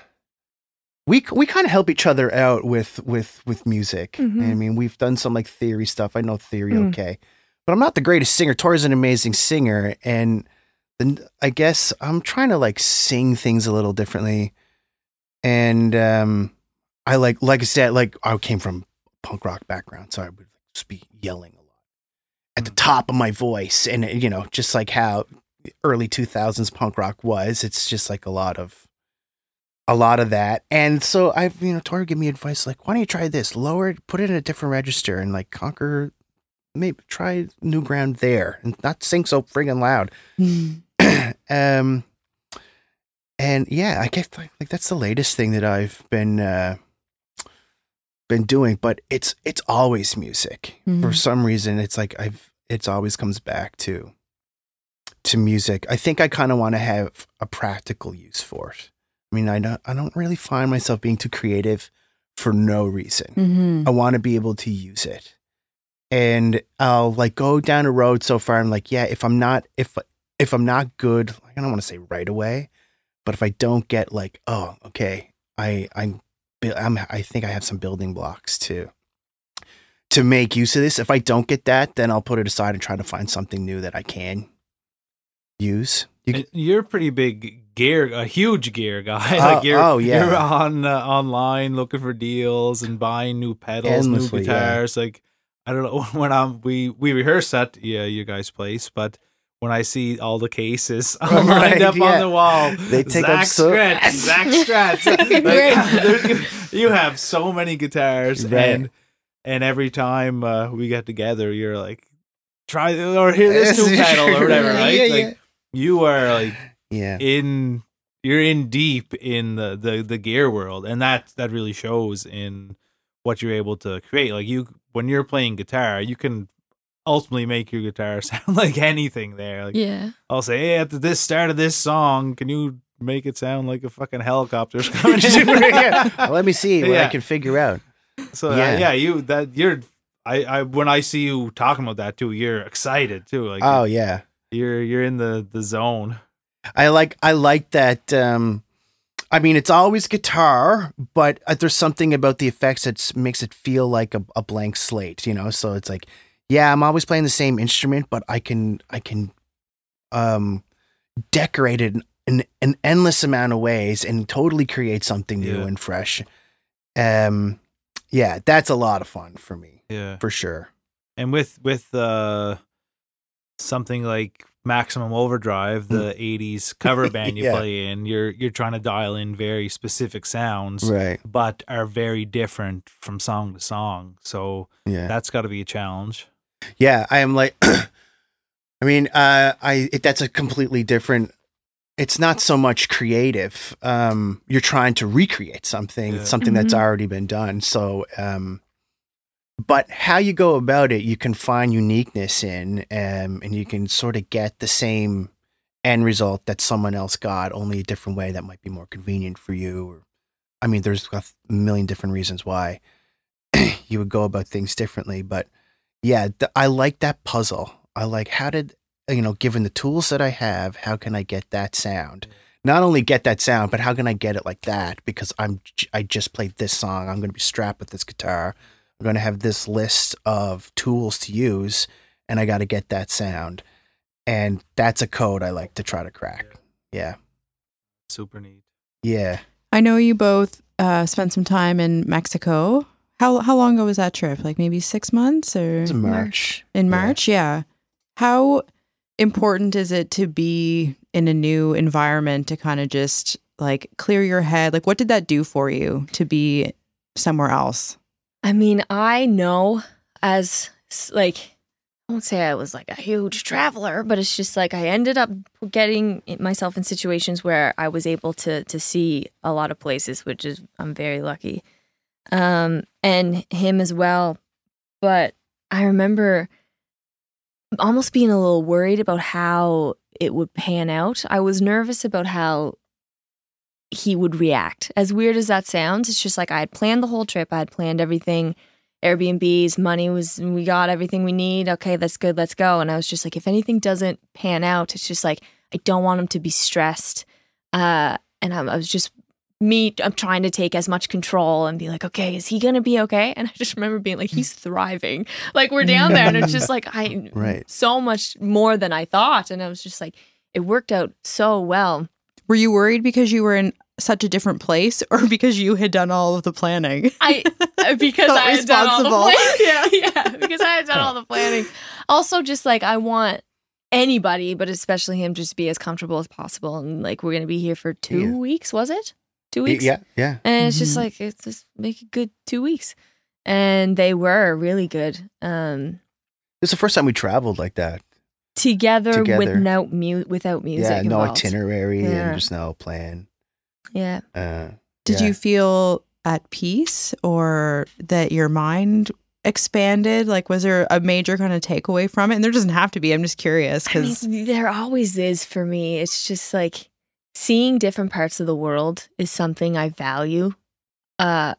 we we kind of help each other out with with with music. Mhm. I mean, we've done some like theory stuff. I know theory Mm. okay. But I'm not the greatest singer. Tori's an amazing singer and then I guess I'm trying to like sing things a little differently. And um I like like I said like I came from punk rock background, so I would just be yelling a lot at the top of my voice and you know, just like how early 2000s punk rock was, it's just like a lot of a lot of that. And so I've, you know, Tori give me advice like, why don't you try this? Lower it, put it in a different register and like conquer maybe try new ground there and not sing so friggin' loud. um and yeah, I guess like, like that's the latest thing that I've been uh been doing, but it's it's always music. For Mhm. some reason it's like I've it's always comes back to to music. I think I kind of want to have a practical use for it. I mean, I don't I don't really find myself being too creative for no reason. Mm-hmm. I want to be able to use it. And I'll like go down a road so far. I'm like, yeah, if I'm not if if I'm not good, I don't want to say right away, but if I don't get like, oh, okay, I I'm, I'm I think I have some building blocks to to make use of this. If I don't get that, then I'll put it aside and try to find something new that I can use. You, you're a pretty big gear, a huge gear guy. Oh, like you're, oh, yeah. you're on uh, online looking for deals and buying new pedals, Endlessly, new yeah. guitars. Like I don't know when I'm we we rehearse at yeah your guys' place, but when I see all the cases lined up yeah. on the wall, They take up Zach so- Stratz, Zach Stratz. Like, you, you have so many guitars, Right. and and every time uh, we get together, you're like, try or hear this new pedal or whatever, right? Yeah, like yeah. you are like yeah. in you're in deep in the, the the gear world and that that really shows in what you're able to create like you when you're playing guitar you can ultimately make your guitar sound like anything there like Yeah. i'll say hey at the this start of this song can you make it sound like a fucking helicopter's coming in?" yeah. Well, let me see what I can figure out. so uh, Yeah. yeah you that you're I, I when I see you talking about that too, you're excited too. Like Oh yeah. you're you're in the the zone. I like I like that. Um, I mean, it's always guitar, but uh, there's something about the effects that makes it feel like a, a blank slate. You know, so it's like, yeah, I'm always playing the same instrument, but I can I can um, decorate it in, in an endless amount of ways and totally create something new Yeah. and fresh. Um, yeah, that's a lot of fun for me Yeah. for sure. and with with uh something like Maximum Overdrive, the '80s cover band you Yeah. play in, you're you're trying to dial in very specific sounds, Right. but are very different from song to song. So Yeah. that's got to be a challenge. Yeah, I am like I mean, uh I it, that's a completely different it's not so much creative. Um you're trying to recreate something, Yeah. something that's Mhm. already been done. So um but how you go about it, you can find uniqueness in um and you can sort of get the same end result that someone else got, only a different way that might be more convenient for you or I mean, there's a million different reasons why you would go about things differently, but yeah, th- I like that puzzle. I like how did you know, given the tools that I have, how can I get that sound? Not only get that sound, but how can I get it like that? Because I'm j- I just played this song. I'm going to be strapped with this guitar. I'm going to have this list of tools to use, and I got to get that sound. And that's a code I like to try to crack. Yeah, Super neat. yeah. I know you both uh, spent some time in Mexico. How how long ago was that trip? Like maybe six months or It's a March. in. March? Yeah. How important is it to be in a new environment to kind of just like clear your head? Like, what did that do for you to be somewhere else? I mean, I know as like I won't say I was like a huge traveler, but it's just like I ended up getting myself in situations where I was able to to see a lot of places, which is I'm very lucky. Um and him as well. But I remember almost being a little worried about how it would pan out. I was nervous about how he would react. As weird as that sounds, it's just like I had planned the whole trip. I had planned everything. Airbnbs, money was, we got everything we need. Okay, that's good. Let's go. And I was just like, if anything doesn't pan out, it's just like, I don't want him to be stressed. Uh, and I'm, I was just, me, I'm trying to take as much control and be like, okay, is he going to be okay? And I just remember being like, he's thriving. Like we're down there and it's just like, I, Right. so much more than I thought. And I was just like, it worked out so well. Were you worried because you were in such a different place or because you had done all of the planning? I uh, because I had done all the planning. Yeah, yeah. Because I had done all the planning. Also, just like I want anybody, but especially him, just to be as comfortable as possible. And like we're gonna be here for two Yeah. weeks. Was it two weeks? Yeah, yeah. And it's just Mhm. like it's just make a good two weeks. And they were really good. Um, It's the first time we traveled like that. together, Together. without mu- without music. yeah, no involved. itinerary Yeah. and just no plan. Yeah. Uh, Did Yeah. you feel at peace or that your mind expanded? Like, was there a major kind of takeaway from it? And there doesn't have to be. I'm just curious I because mean, there always is for me. It's just like seeing different parts of the world is something I value. Uh,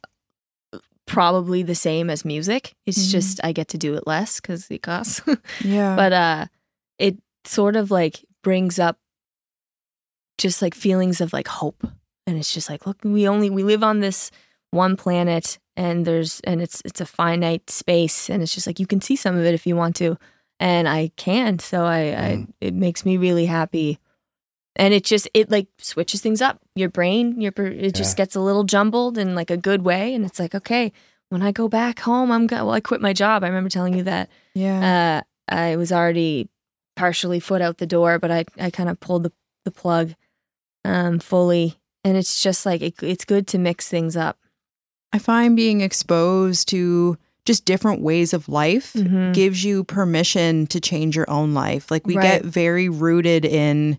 probably the same as music. It's Mhm. just I get to do it less because it costs. yeah, but uh, it sort of like brings up just like feelings of like hope, and it's just like, look, we only we live on this one planet, and there's and it's it's a finite space, and it's just like you can see some of it if you want to, and I can. So I, I Mm. it makes me really happy. And it just it like switches things up. Your brain, your it just gets a little jumbled in like a good way, and it's like okay, when I go back home, I'm go- well. I quit my job. I remember telling you that yeah, uh, I was already partially foot out the door, but I, I kind of pulled the, the plug um, fully. And it's just like, it, it's good to mix things up. I find being exposed to just different ways of life Mhm. gives you permission to change your own life. Like we Right. get very rooted in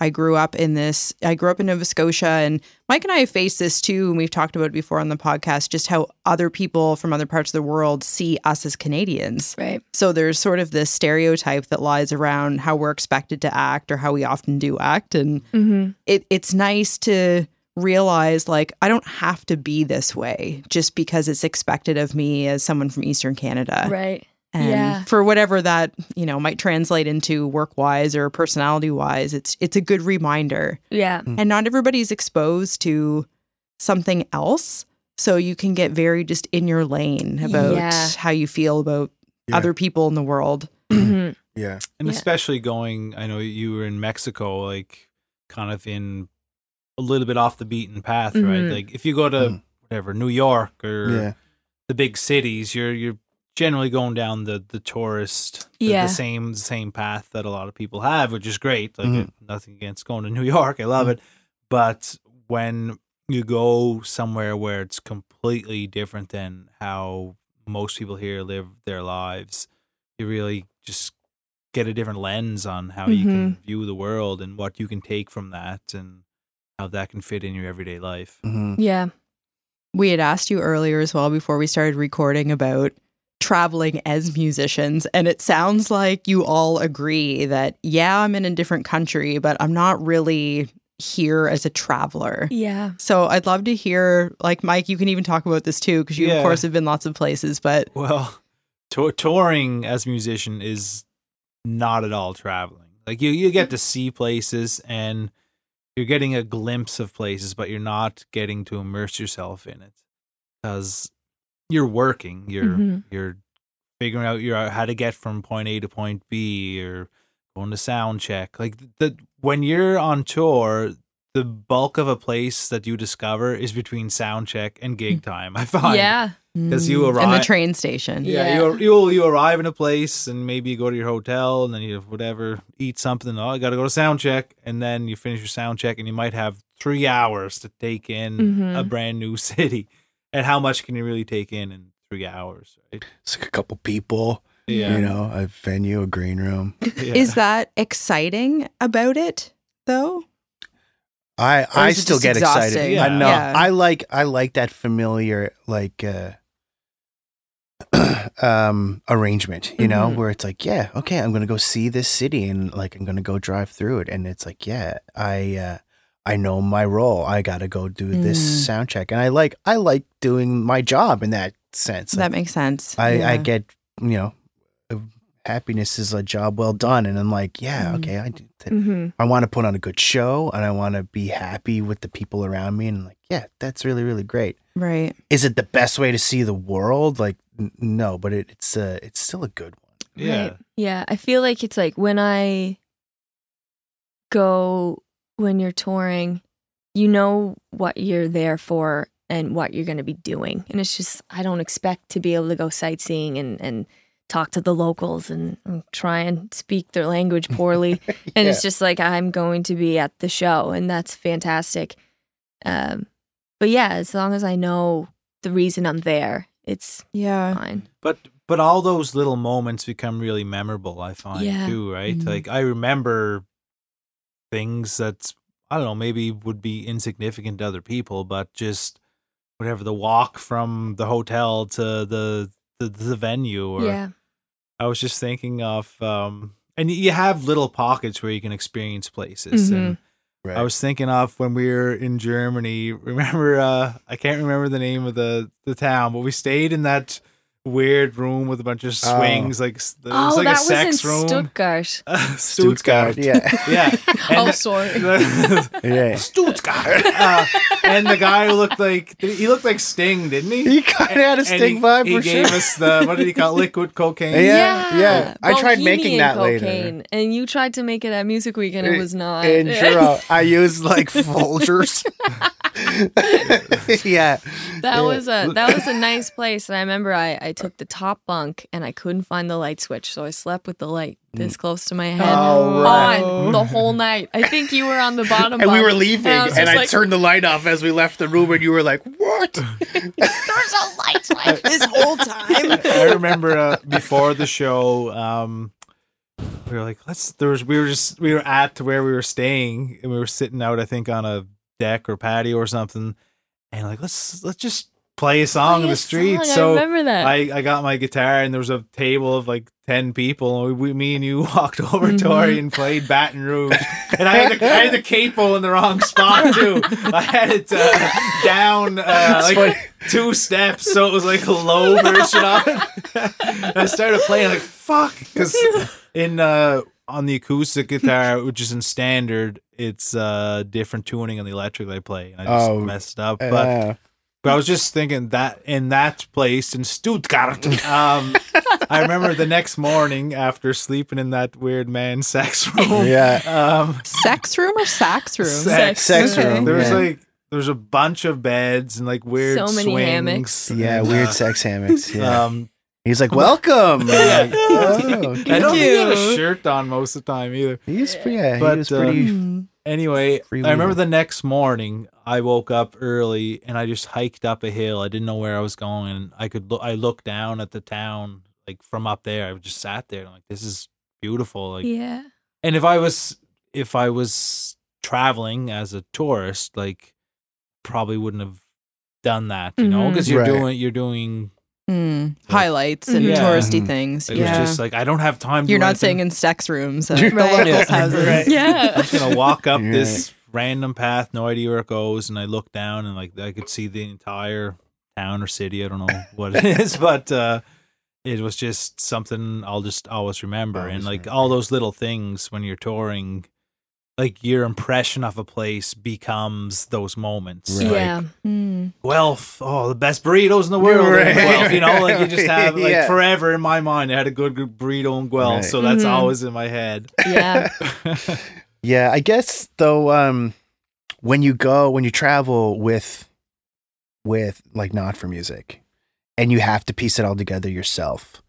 I grew up in this I grew up in Nova Scotia and Mike and I have faced this too and we've talked about it before on the podcast just how other people from other parts of the world see us as Canadians. Right. So there's sort of this stereotype that lies around how we're expected to act or how we often do act and Mm-hmm. it it's nice to realize like I don't have to be this way just because it's expected of me as someone from Eastern Canada. Right. And Yeah. for whatever that, you know, might translate into work wise or personality wise, it's it's a good reminder. Yeah. And not everybody's exposed to something else. So you can get very just in your lane about Yeah. how you feel about Yeah. other people in the world. hmm yeah. And Yeah. especially going, I know you were in Mexico, like kind of in a little bit off the beaten path, right? Mhm. Like if you go to Mm. whatever New York or Yeah. the big cities, you're you're generally going down the the tourist the, Yeah. the same same path that a lot of people have, which is great. Like Mhm. nothing against going to New York, I love it. But when you go somewhere where it's completely different than how most people here live their lives, you really just get a different lens on how you can view the world and what you can take from that and how that can fit in your everyday life. Mhm. Yeah. We had asked you earlier as well before we started recording about traveling as musicians. And it sounds like you all agree that, yeah, I'm in a different country, but I'm not really here as a traveler. Yeah. So I'd love to hear, like, Mike, you can even talk about this too, because you, Yeah. of course, have been lots of places, but Well, tour touring as a musician is not at all traveling. Like you, you get to see places and you're getting a glimpse of places, but you're not getting to immerse yourself in it because you're working. You're Mhm. you're figuring out your how to get from point A to point B. You're going to sound check. Like the when you're on tour, the bulk of a place that you discover is between sound check and gig time. I find. yeah. Because you Mm, in the train station. Yeah, Yeah. you you you arrive in a place and maybe you go to your hotel and then you whatever eat something. Oh, I got to go to sound check, and then you finish your sound check and you might have three hours to take in Mhm. a brand new city. And how much can you really take in in three hours? Right? It's like a couple people, Yeah, you know, a venue, a green room. yeah. Is that exciting about it, though? I I still just get excited. exhausting? I know. Yeah. I like I like that familiar like uh um arrangement, you know, Mm-hmm. Mhm. where it's like, yeah, okay, I'm going to go see this city and like I'm going to go drive through it and it's like, yeah, I uh I know my role. I got to go do Mm. this sound check. And I like I like doing my job in that sense. that Like, makes sense. I Yeah. I get, you know, uh, happiness is a job well done and I'm like, yeah, Mm. okay, I do that. hmm I want to put on a good show and I want to be happy with the people around me. And like, yeah, that's really, really great. right. Is it the best way to see the world? Like, n- no, but it, it's uh, it's still a good one. yeah. Right. Yeah. I feel like it's like when I go when you're touring, you know what you're there for and what you're going to be doing. And it's just, I don't expect to be able to go sightseeing and, and talk to the locals and, and try and speak their language poorly. And it's just like, I'm going to be at the show and that's fantastic. Um, but yeah, as long as I know the reason I'm there, it's Yeah. fine. But but all those little moments become really memorable. I find Yeah. too, right? Mhm. Like I remember things that I don't know, maybe would be insignificant to other people, but just whatever the walk from the hotel to the the, the venue, or yeah. I was just thinking of, um, and you have little pockets where you can experience places, and Right. I was thinking of when we were in Germany. Remember, uh, I can't remember the name of the the town, but we stayed in that weird room with a bunch of Oh. swings, like it was Oh, like that a sex was in room. Stuttgart. Stuttgart. Yeah. yeah. Oh, And sorry. the- yeah. Stuttgart. Uh, and the guy who looked like he looked like Sting, didn't he? He kind of had a sting he, vibe he for gave sure. us the what did he call it? liquid cocaine? Yeah. yeah. I tried making Bohemian that later. And you tried to make it at Music Week and it Eh, was not. In Juro, I used like Folgers. yeah. that Yeah. was a that was a nice place. And I remember I, I took the top bunk and I couldn't find the light switch, so I slept with the light this close to my head Oh, right. on the whole night. I think you were on the bottom. And we were leaving, and I and I, like, turned the light off as we left the room, and you were like, "What?" There's a light switch. This whole time. I remember uh, before the show, um, we were like, let's. There was we were just we were at where we were staying, and we were sitting out, I think, on a deck or patio or something, and like let's let's just play a song in the street. Song, I So remember that. I, I got my guitar and there was a table of like 10 people and we, me and you walked over to Tori and played Baton Rouge and I had, the, I had the capo in the wrong spot too I had it uh, down uh, like funny. two steps so it was like a low version of it I started playing like fuck because in uh on the acoustic guitar which is in standard it's uh different tuning on the electric I play and I just Oh, messed up but Uh, but I was just thinking that in that place in Stuttgart, um, I remember the next morning after sleeping in that weird man sex room. yeah. Um, Sex room or sax room? Sex. Sex Okay. room. there was yeah. like there's a bunch of beds and like weird So many swings. hammocks. yeah, and, weird uh, sex hammocks. Yeah. Um, He's like, "Welcome." Yeah. Like, oh, I don't think he had a shirt on most of the time either. He's yeah, But, he was uh, pretty. Mm. Anyway, Freewheeling. I remember the next morning I woke up early and I just hiked up a hill. I didn't know where I was going and I could look I looked down at the town like from up there. I just sat there and like this is beautiful. Like Yeah. and if I was if I was traveling as a tourist, like probably wouldn't have done that, you know, Mhm. because you're Right. doing you're doing Mm. Highlights and Yeah. touristy Mhm. things. it yeah. was just like I don't have time to You're do not staying in sex rooms at Right. the locals' Yeah. houses. Right. Yeah. I'm just gonna walk up Right. this random path, no idea where it goes, and I look down and like I could see the entire town or city. I don't know what it is, but uh, it was just something I'll just always remember. and like remember. all those little things when you're touring, like your impression of a place becomes those moments. Right. Yeah. Mm. Guelph, oh, the best burritos in the world. in Right. Guelph, you know, like you just have like Yeah. forever in my mind. I had a good, good burrito in Guelph, Right. so that's Mhm. always in my head. Yeah. Yeah, I guess though, um, when you go when you travel with with like not for music, and you have to piece it all together yourself,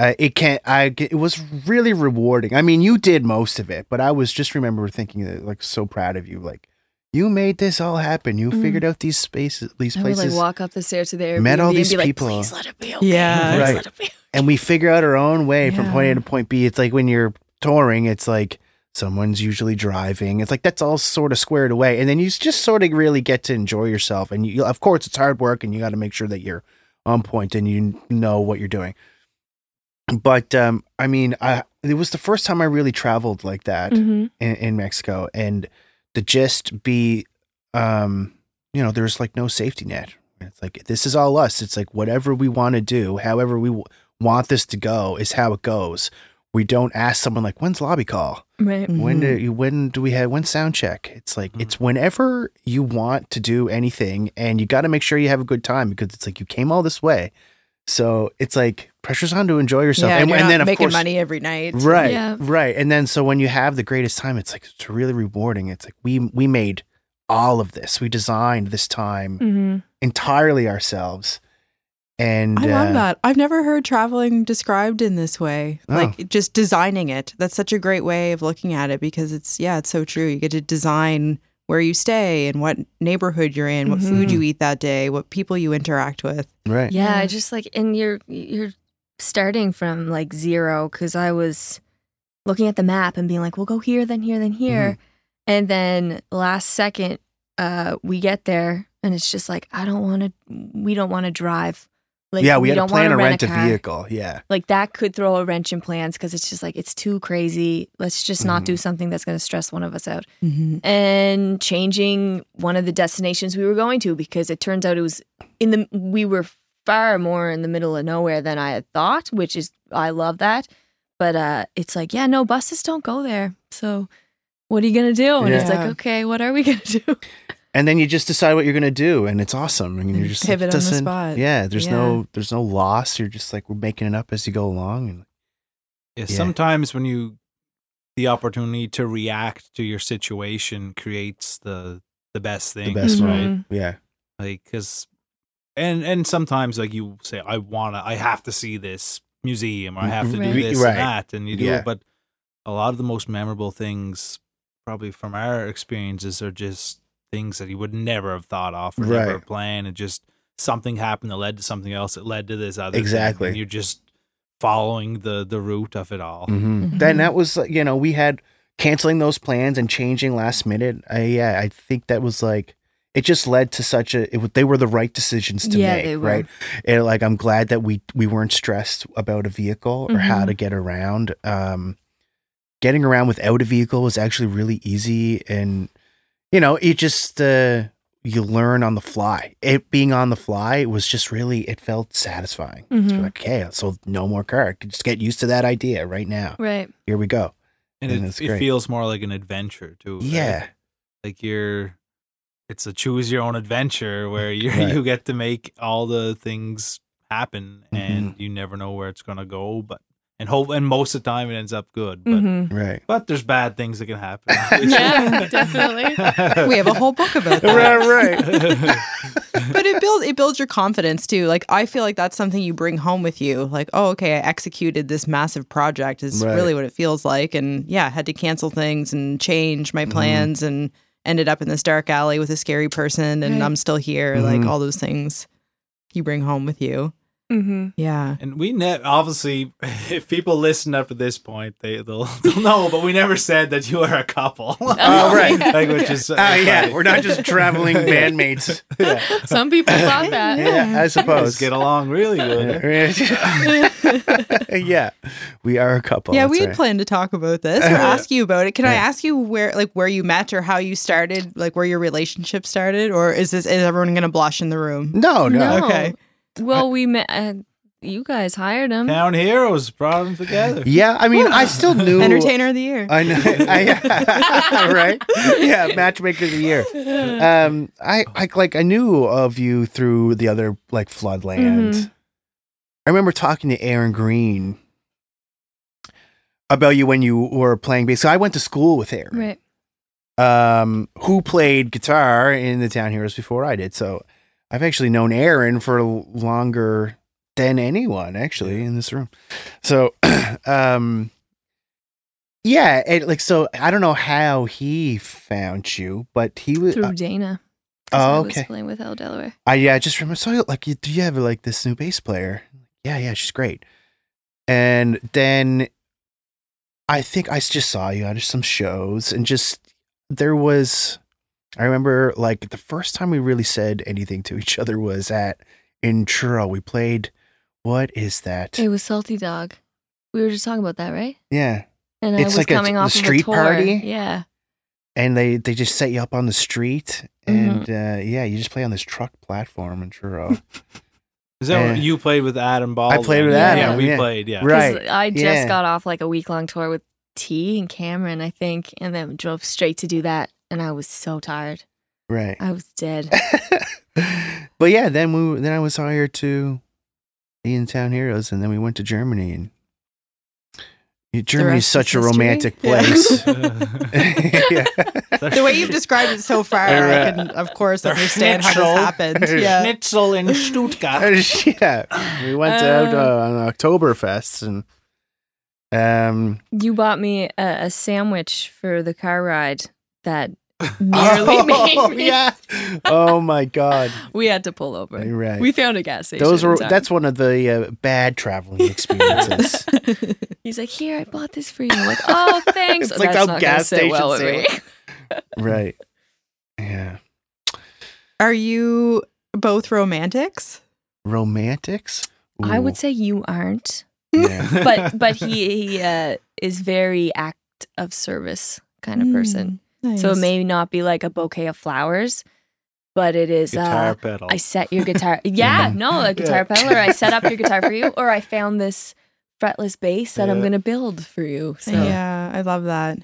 uh, it can't. I it was really rewarding. I mean, you did most of it, but I was just remember thinking that, like so proud of you, like. You made this all happen. You Mhm. figured out these spaces, these I would places, like walk up the stairs to the Airbnb Met all and these be like, people. please let it be okay. Yeah. Please Right. let it be. and we figure out our own way from point A to point B. It's like when you're touring, it's like someone's usually driving. It's like that's all sort of squared away, and then you just sort of really get to enjoy yourself. And you, of course, it's hard work, and you got to make sure that you're on point and you know what you're doing. But um, I mean, I it was the first time I really traveled like that Mhm. in, in Mexico, and to just be, um, you know, there's like no safety net. It's like this is all us. It's like whatever we want to do, however we w- want this to go, is how it goes. We don't ask someone like, "When's lobby call? Right. When do Mhm. you, when do we have when sound check?" It's like Mhm. it's whenever you want to do anything, and you got to make sure you have a good time because it's like you came all this way. So it's like pressure's on to enjoy yourself, Yeah, and, you're and not then of making course, money every night. Right. Yeah. Right. And then so when you have the greatest time, it's like it's really rewarding. It's like we we made all of this. We designed this time Mhm. entirely ourselves. And I love uh, that. I've never heard traveling described in this way. Oh. Like just designing it. That's such a great way of looking at it because it's yeah, it's so true. You get to design where you stay and what neighborhood you're in, what food Mhm. you eat that day, what people you interact with. Right. Yeah, Yeah. just like and you're you're starting from like zero because I was looking at the map and being like, we'll go here, then here, then here, and then last second, uh, we get there and it's just like I don't want to. We don't want to drive. Like yeah, we, had don't plan wanna to rent a, car. vehicle. Yeah. Like that could throw a wrench in plans because it's just like it's too crazy. Let's just not Mhm. do something that's going to stress one of us out Mm-hmm. and changing one of the destinations we were going to because it turns out it was in the we were far more in the middle of nowhere than I had thought, which is I love that. But uh it's like, yeah, no, buses don't go there. So what are you gonna do? And it's like, okay, what are we gonna do? And then you just decide what you're gonna do, and it's awesome. And you're just like, Pivot on the spot. Yeah, there's Yeah. no there's no loss. You're just like we're making it up as you go along. And Yeah, Yeah. sometimes when you the opportunity to react to your situation creates the the best the thing, best Mhm. right? Yeah. Like cuz and and sometimes like you say I want to I have to see this museum or I have to Right. do this Right. and that and you do Yeah. it but a lot of the most memorable things probably from our experiences are just things that you would never have thought of or never planned and just something happened that led to something else that led to this other thing, Exactly. and you're just following the the route of it all hmm Mhm. Then that was you know we had canceling those plans and changing last minute. I, yeah, I think that was like it just led to such a. It, they were the right decisions to Yeah, make, they were. right? And like I'm glad that we we weren't stressed about a vehicle or how Mhm. to get around. Um, getting around without a vehicle was actually really easy, and you know it just uh, you learn on the fly. It being on the fly was just really it felt satisfying. It's Mhm. like, okay, so no more car. Just get used to that idea right now. Right. Here we go. and And it, it's it feels more like an adventure too right? Yeah. like you're it's a choose your own adventure where you Right. you get to make all the things happen Mm-hmm. and you never know where it's going to go but and hope and most of the time it ends up good. But Mhm. Right. but there's bad things that can happen. Yeah, definitely. we have a whole book about that. Right, right. but it builds it builds your confidence too. Like I feel like that's something you bring home with you. Like, oh, okay, I executed this massive project. Is Right. really what it feels like. And yeah, had to cancel things and change my Mhm. plans and ended up in this dark alley with a scary person and Right. I'm still here. Like Mhm. all those things you bring home with you. Hmm Yeah. And we ne- obviously, if people listen up to this point, they they'll, they'll know. But we never said that you are a couple. Oh, right. like which is uh, Ah, yeah, we're not just traveling bandmates. yeah. Some people thought that. Yeah, I suppose. get along really good. yeah, we are a couple. yeah, we had right. planned to talk about this or ask you about it. Can I ask you where like where you met or how you started, like where your relationship started? Or is this is everyone gonna blush in the room? No, no. No. Okay. Well, we met. Uh, you guys hired him. Town heroes brought them together. Yeah, I mean, I still knew. Entertainer of the year. I know. I, right? Yeah, matchmaker of the year. Um, I, I like I knew of you through the other like Floodland. Mhm. I remember talking to Aaron Green about you when you were playing bass. So I went to school with Aaron. Right. um, who played guitar in the Town Heroes before I did. So I've actually known Aaron for longer than anyone actually in this room. So, um, yeah, it, like so. I don't know how he found you, but he was. Through Uh, Dana. 'cause oh, I was okay. playing with El Delaware. I yeah, I just remember. So like, you, do you have like this new bass player? Yeah, yeah, she's great. And then I think I just saw you at some shows, and just there was. I remember like the first time we really said anything to each other was at in Truro. We played. What is that? It was Salty Dog. We were just talking about that, right? Yeah, And I It's was like a- coming the off street of a tour. party? Yeah. and they they just set you up on the street, and uh, yeah, you just play on this truck platform in Truro. Is that Yeah. what you played with Adam Ball? I played with Adam. Yeah, Adam, we yeah. played. Yeah, Right. 'Cause I just yeah. got off like a week long tour with T and Cameron, I think, and then drove straight to do that. And I was so tired. right. I was dead. but yeah, then we then I was hired to be in Town Heroes, and then we went to Germany, and Yeah, Germany's is such a history. romantic place. yeah. the way you've described it so far, I can of course Der understand how this happened. Yeah. Schnitzel in Stuttgart. yeah, we went out uh, on Oktoberfest, and um, You bought me a, a sandwich for the car ride that nearly made oh, me. yeah. Oh my god, We had to pull over. Right. We found a gas station. Those were that's one of the uh, bad traveling experiences. He's like, here, I bought this for you. I'm like, oh, thanks. It's like That's the gas gonna well station with right. Yeah. Are you both romantics? Romantics? I would say you aren't, yeah. but but he, he uh, is very act of service kind of Hmm. Person. So it may not be like a bouquet of flowers, but it is. Guitar Uh, pedal. I set your guitar. Yeah, Mhm. no, a guitar pedal, or I set up your guitar for you, or I found this fretless bass that I'm going to build for you. So, Yeah, I love that.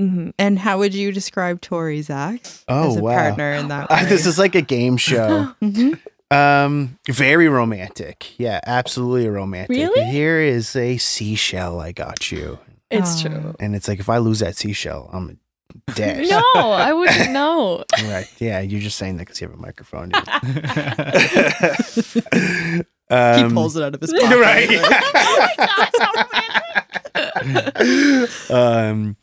mhm. And how would you describe Tori, Zach, Oh as a wow. partner in that? Uh, this is like a game show. Mhm. um very romantic. Yeah, absolutely romantic. Really? Here is a seashell I got you. it's Oh. true. And it's like if I lose that seashell, I'm dead. No, I wouldn't know. Right. Yeah, you're just saying that because you have a microphone. um, he pulls it out of his pocket. Right. Oh um,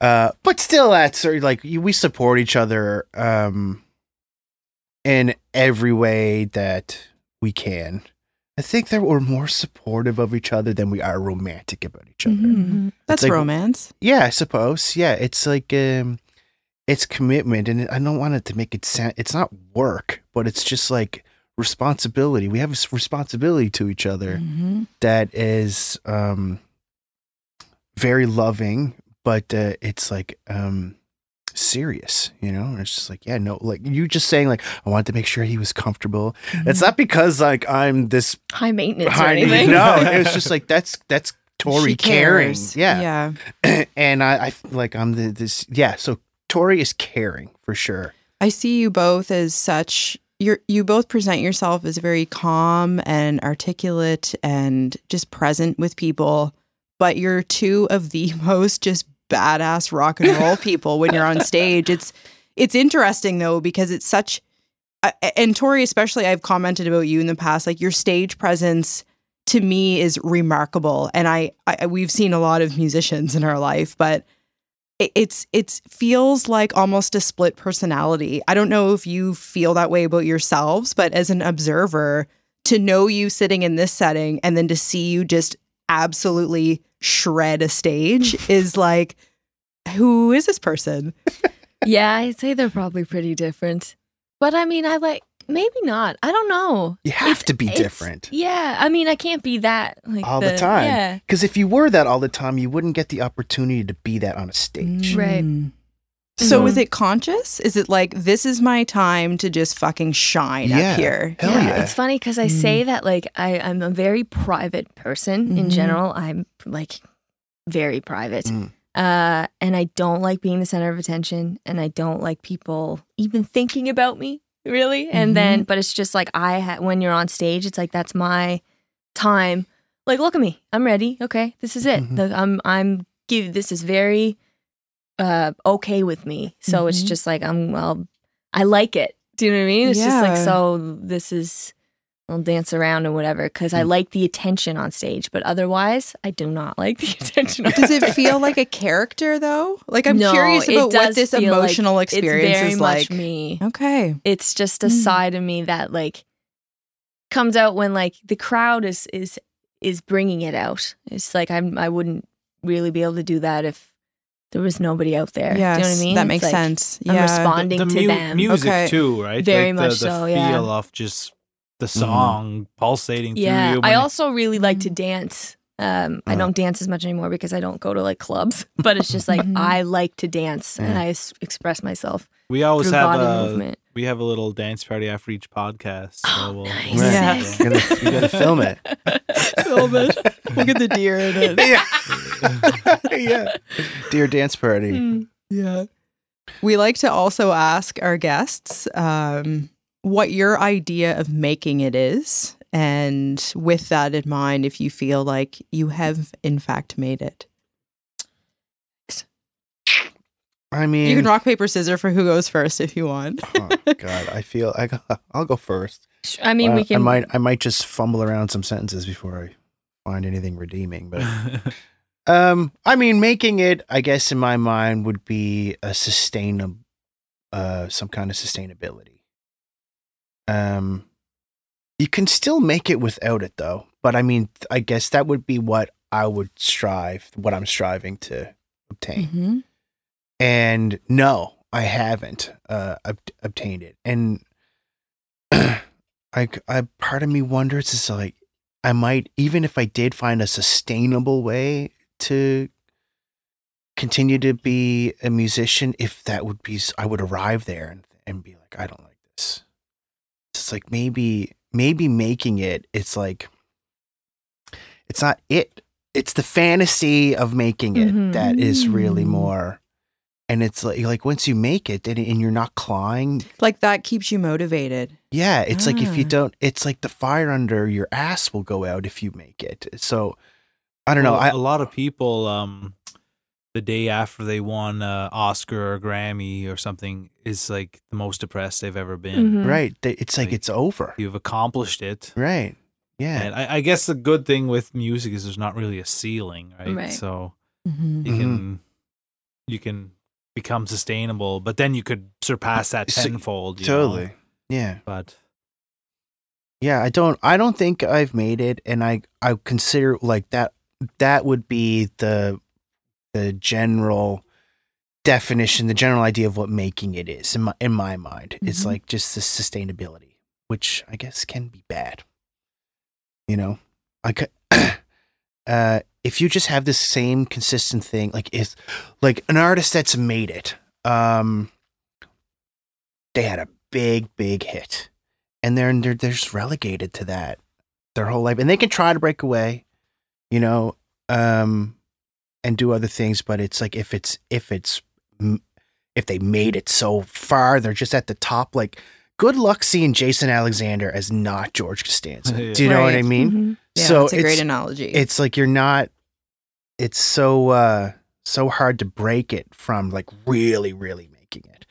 uh, but still, that's like we support each other um, in every way that we can. I think that we're more supportive of each other than we are romantic about each other. Mhm. That's like- romance. Yeah, I suppose. Yeah, it's like um, it's commitment, and I don't want it to make it sound. It's not work, but it's just like responsibility. We have a s- responsibility to each other Mhm. that is um very loving but uh, it's like um serious you know And it's just like yeah no like you just saying like i wanted to make sure he was comfortable it's mm-hmm. not because like i'm this High maintenance or high anything. no it's just like that's that's tori caring cares. yeah, Yeah. and I, I like i'm the this yeah so tori is caring for sure I see you both as such you're you both present yourself as very calm and articulate and just present with people but you're two of the most just badass rock and roll people when you're on stage. It's it's interesting though because it's such and Tori especially I've commented about you in the past like your stage presence to me is remarkable and I, I we've seen a lot of musicians in our life but it, it's it's feels like almost a split personality. I don't know if you feel that way about yourselves but as an observer to know you sitting in this setting and then to see you just absolutely shred a stage is like who is this person? yeah, I'd say they're probably pretty different. But I mean, I like maybe not. I don't know. You have It's- to be different Yeah, I mean, I can't be that like all the, time. Yeah, Because if you were that all the time, you wouldn't get the opportunity to be that on a stage. Right. Mm. So Mhm. is it conscious? Is it like this is my time to just fucking shine Yeah. up here? Hell yeah. It's funny because I say that like I, I'm a very private person in Mhm. general. I'm like very private. Mm. Uh, and I don't like being the center of attention and I don't like people even thinking about me really. And then, but it's just like I, ha- when you're on stage, it's like, that's my time. Like, look at me. I'm ready. Okay. This is it. Mhm. The- I'm, I'm give, this is very, uh, okay with me. So it's Mhm. just like, I'm, well, I like it. Do you know what I mean? It's just like, so this is, I'll dance around and whatever because I Mm. like the attention on stage, but otherwise, I do not like the attention. On Does it feel like a character though? Like I'm No, curious about what this feel like- emotional experience it's very is much like. me. Okay. It's just a Mm. side of me that like comes out when like the crowd is is is bringing it out. It's like I'm I wouldn't really be able to do that if there was nobody out there. Yeah, you know what I mean? that makes like, sense. I'm yeah. responding the to mu- them. music Okay. too, right? Very like much the so, feel yeah. of just the song pulsating Yeah, through you. I also really like to dance. Um, I don't dance as much anymore because I don't go to like clubs. But it's just like Mhm. I like to dance and Yeah. I s- express myself we always through have body a movement. We have a little dance party after each podcast. So Oh, we'll, nice. we'll Yeah. see. You gotta, you gotta film it. Film it. Look at the deer in it. yeah. yeah. Dear dance party. Mm. Yeah. We like to also ask our guests um, what your idea of making it is. And with that in mind, if you feel like you have in fact made it, I mean, you can rock, paper, scissors for who goes first if you want. oh God, I feel I, go- I'll go first. I mean, Well, we can. I might, I might just fumble around some sentences before I find anything redeeming. But um, I mean, making it, I guess, in my mind, would be a sustainable, uh, some kind of sustainability. Um, you can still make it without it, though. But I mean, I guess that would be what I would strive, what I'm striving to obtain. hmm And no, I haven't uh, ob- obtained it. And I, I, part of me wonders is like, I might, even if I did find a sustainable way to continue to be a musician, if that would be, I would arrive there and, and be like, I don't like this. It's like maybe, maybe making it, it's like, it's not it. It's the fantasy of making it that is really more. And it's like, like once you make it and, and you're not clawing, Like that keeps you motivated. yeah, it's like if you Ah. don't, it's like the fire under your ass will go out if you make it. So I don't know. Well, I, a lot of people, um, the day after they won uh, Oscar or Grammy or something, is like the most depressed they've ever been. Mhm. right. It's like Like- it's over. You've accomplished it. Right. Yeah. And I, I guess the good thing with music is there's not really a ceiling, right? Right. So Mm-hmm. you can you can become sustainable, but then you could surpass that tenfold. you know? Totally. Yeah. But Yeah. I don't, I don't think I've made it. And I, I consider like that, that would be the, the general definition, the general idea of what making it is in my, in my mind. It's Mhm. like just the sustainability, which I guess can be bad. You know, I could, uh, if you just have this same consistent thing, like if, like an artist that's made it, um, they had a big, big hit, and they're they're, they're just relegated to that their whole life, and they can try to break away, you know, um, and do other things, but it's like if it's if it's if they made it so far, they're just at the top. Like, good luck seeing Jason Alexander as not George Costanza. Yeah. Do you know what I Right. mean? Mhm. Yeah, so it's a great it's- analogy. it's like you're not it's so uh so hard to break it from like really really making it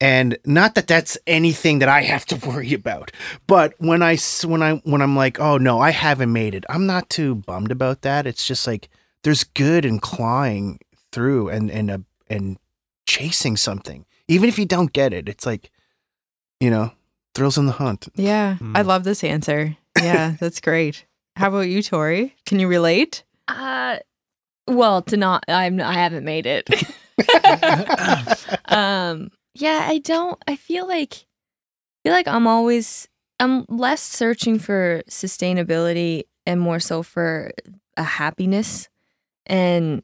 and not that that's anything that i have to worry about but when I when i when i'm like oh no i haven't made it i'm not too bummed about that it's just like there's good in clawing through and and uh, and chasing something even if you don't get it it's like you know thrills in the hunt Yeah, I Mm. love this answer. Yeah, that's great. How about you, Tori? Can you relate? Uh, well, to not, I'm, I haven't made it. um, yeah, I don't. I feel like, I feel like I'm always, I'm less searching for sustainability and more so for a happiness, and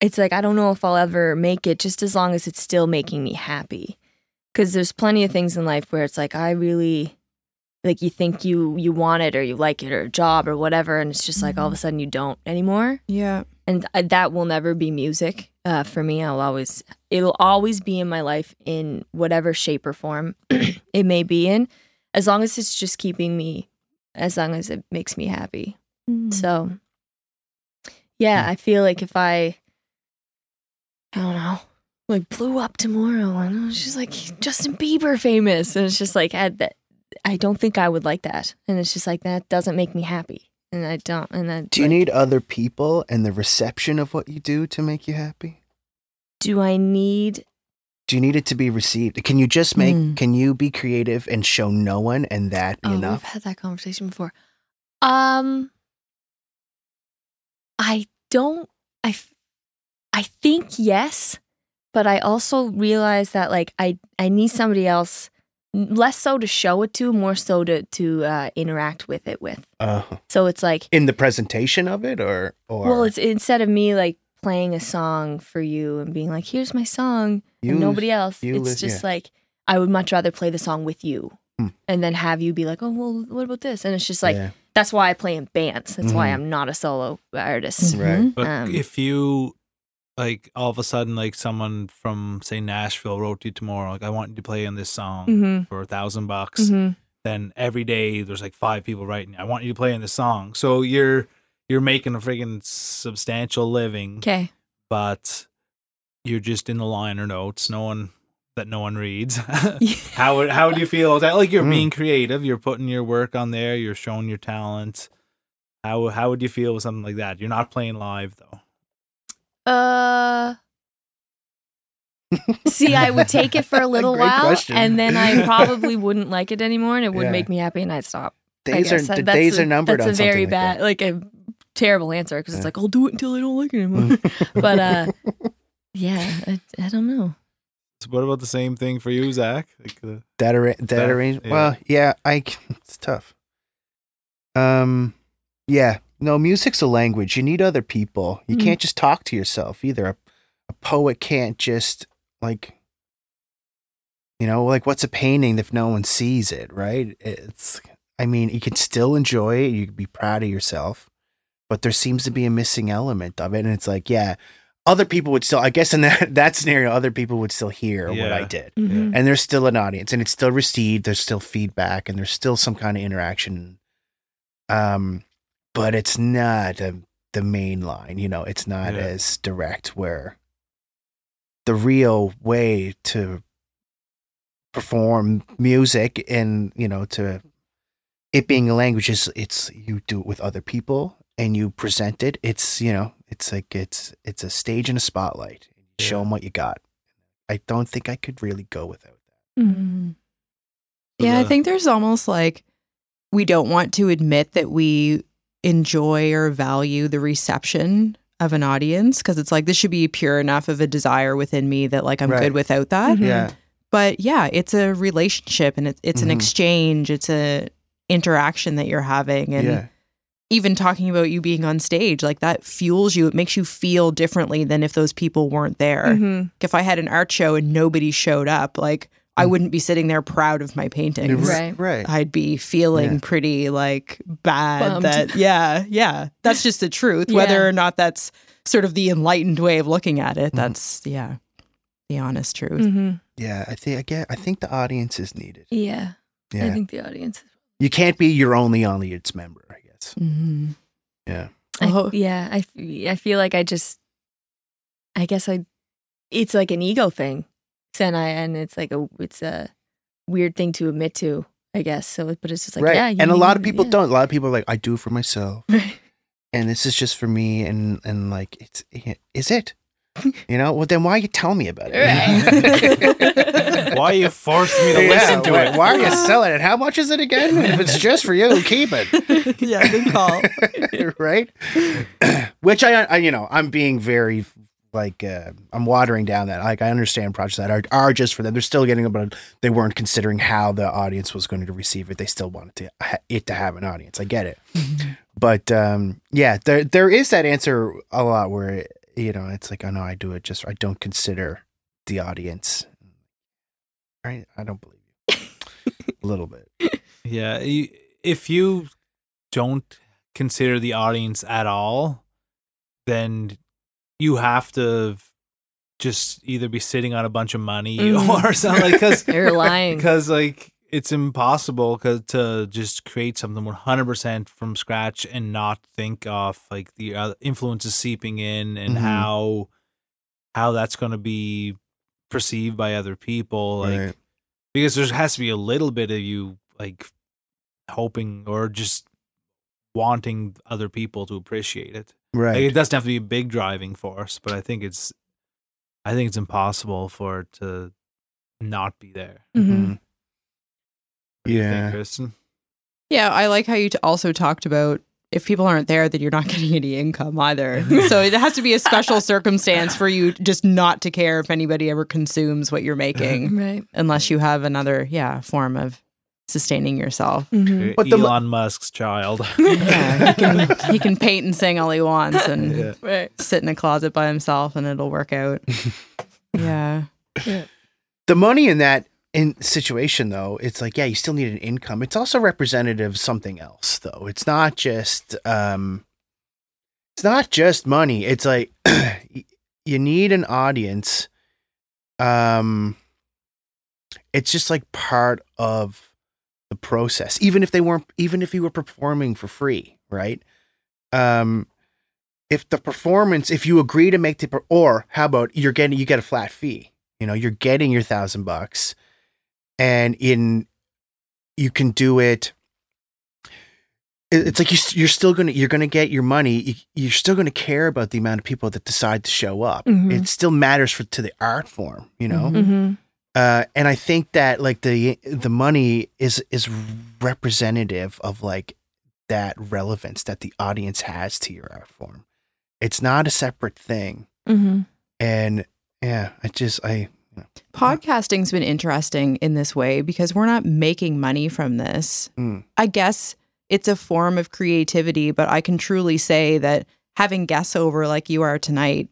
it's like I don't know if I'll ever make it, just as long as it's still making me happy. Because there's plenty of things in life where it's like I really like you think you you want it or you like it or a job or whatever and it's just like all of a sudden you don't anymore. Yeah. and I, that will never be music uh, for me. I'll always it'll always be in my life in whatever shape or form it may be in as long as it's just keeping me as long as it makes me happy. Mm. so yeah. I feel like if i i don't know like blew up tomorrow and just like justin bieber famous and it's just like I, that, I don't think i would like that and it's just like that doesn't make me happy and i don't and I, Do you like, need other people and the reception of what you do to make you happy? do i need Do you need it to be received? Can you just make? Mm. Can you be creative and show no one, and that be Oh, enough? We've had that conversation before. Um, I don't. I I think yes, but I also realize that like I I need somebody else, less so to show it to, more so to to uh, interact with it with. Uh, So it's like, in the presentation of it, or or well, it's instead of me like playing a song for you and being like, here's my song, you, and nobody else. you it's li- just yeah. like I would much rather play the song with you. Hmm. And then have you be like, oh well, what about this? And it's just like yeah, that's why I play in bands. That's why Mhm. I'm not a solo artist. Right. But Um, if you like all of a sudden like someone from say Nashville wrote to you tomorrow, like I want you to play on this song Mm-hmm. for a thousand bucks, Mm-hmm. then every day there's like five people writing, I want you to play in this song. So you're you're making a freaking substantial living, Okay. but you're just in the liner notes, no one that no one reads. how would how would you feel? Is that like you're Mm. being creative, you're putting your work on there, you're showing your talent. How how would you feel with something like that? You're not playing live though. Uh. See, I would take it for a little Great while, question. and then I probably wouldn't like it anymore, and it would Yeah. make me happy, and I'd stop. I Days are the That's days a- are numbered That's on a very something bad, like a terrible answer because Yeah. it's like I'll do it until I don't like it anymore. but uh, yeah, I, I don't know. So what about the same thing for you, Zach? Like the, that arra- that That- arrange. yeah. Well, yeah, I. c- It's tough. Um, yeah, no, music's a language. You need other people. You Mm. can't just talk to yourself either. A, a poet can't just like. You know, like what's a painting if no one sees it, right? It's. I mean, you can still enjoy it. You can be proud of yourself, but there seems to be a missing element of it, and it's like, yeah, other people would still. I guess in that that scenario, other people would still hear what I Yeah. did Mhm. and there's still an audience and it's still received there's still feedback and there's still some kind of interaction um but it's not a, the main line you know it's not Yeah. as direct where the real way to perform music and you know to it being a language is it's you do it with other people and you present it. It's you know it's like it's it's a stage and a spotlight. Show them what you got. I don't think i could really go without that. Mhm. Yeah, I think there's almost like we don't want to admit that we enjoy or value the reception of an audience because it's like this should be pure enough of a desire within me that like I'm Right. good without that. Mhm. Yeah. But yeah, it's a relationship and it's it's an Mhm. exchange, it's a interaction that you're having and yeah. even talking about you being on stage like that fuels you it makes you feel differently than if those people weren't there Mhm. if i had an art show and nobody showed up like i Mm. wouldn't be sitting there proud of my paintings Right. Right. i'd be feeling Yeah. pretty like bad Bummed. that yeah yeah that's just the truth Yeah. whether or not that's sort of the enlightened way of looking at it Mhm. that's yeah the honest truth Mhm. Yeah. I think again, I think the audience is needed. Yeah. Yeah. I think the audience. Is You can't be your only audience member, I guess. Mhm. Yeah. I- Oh. yeah, I feel like I just, I guess I, it's like an ego thing, and I and it's like a it's a weird thing to admit to, I guess. So, but it's just like right. yeah, you and a lot of people yeah. don't. A lot of people are like, I do it for myself. And this is just for me and and like it's eh, is it you know well then why you tell me about it Why are you forced me to Yeah, listen to why, it? why are you selling it how much is it again if it's just for you keep it yeah, good call. right which I, I you know i'm being very like uh, i'm watering down that like i understand projects that are, are just for them. They're still getting about they weren't considering how the audience was going to receive it. They still wanted to ha- it to have an audience. I get it. But um yeah there there is that answer a lot where it, you know it's like oh no i do it just i don't consider the audience. Right? I don't believe you. A little bit. Yeah, you, if you don't consider the audience at all, then you have to just either be sitting on a bunch of money Mhm. or something because You're lying. because like it's impossible 'cause to just create something 100% from scratch and not think of like the uh, influences seeping in and Mhm. how how that's going to be perceived by other people like right because there has to be a little bit of you like hoping or just wanting other people to appreciate it. Right Like, it doesn't have to be a big driving force, but I think it's I think it's impossible for it to not be there. Mhm. Mhm. What do you think, yeah Kristen. Yeah, I like how you t- also talked about if people aren't there, that you're not getting any income either. so it has to be a special circumstance for you just not to care if anybody ever consumes what you're making, Right. unless you have another, yeah, form of sustaining yourself. Mhm. But the mo- Elon Musk's child. Yeah, he can he can paint and sing all he wants and Yeah. Right. sit in a closet by himself and it'll work out. yeah. the money in that in situation though it's like yeah you still need an income it's also representative of something else though it's not just um it's not just money it's like you need an audience um it's just like part of the process even if they weren't even if you were performing for free right um if the performance if you agree to make the or how about you're getting you get a flat fee you know you're getting your thousand bucks and in you can do it it- it's like you, you're still gonna you're gonna get your money you, you're still gonna care about the amount of people that decide to show up Mhm. it still matters for to the art form you know Mhm. Uh, and I think that like the the money is is representative of like that relevance that the audience has to your art form. It's not a separate thing, Mhm. and yeah, I just I Podcasting's been interesting in this way because we're not making money from this. Mm. I guess it's a form of creativity, but I can truly say that having guests over like you are tonight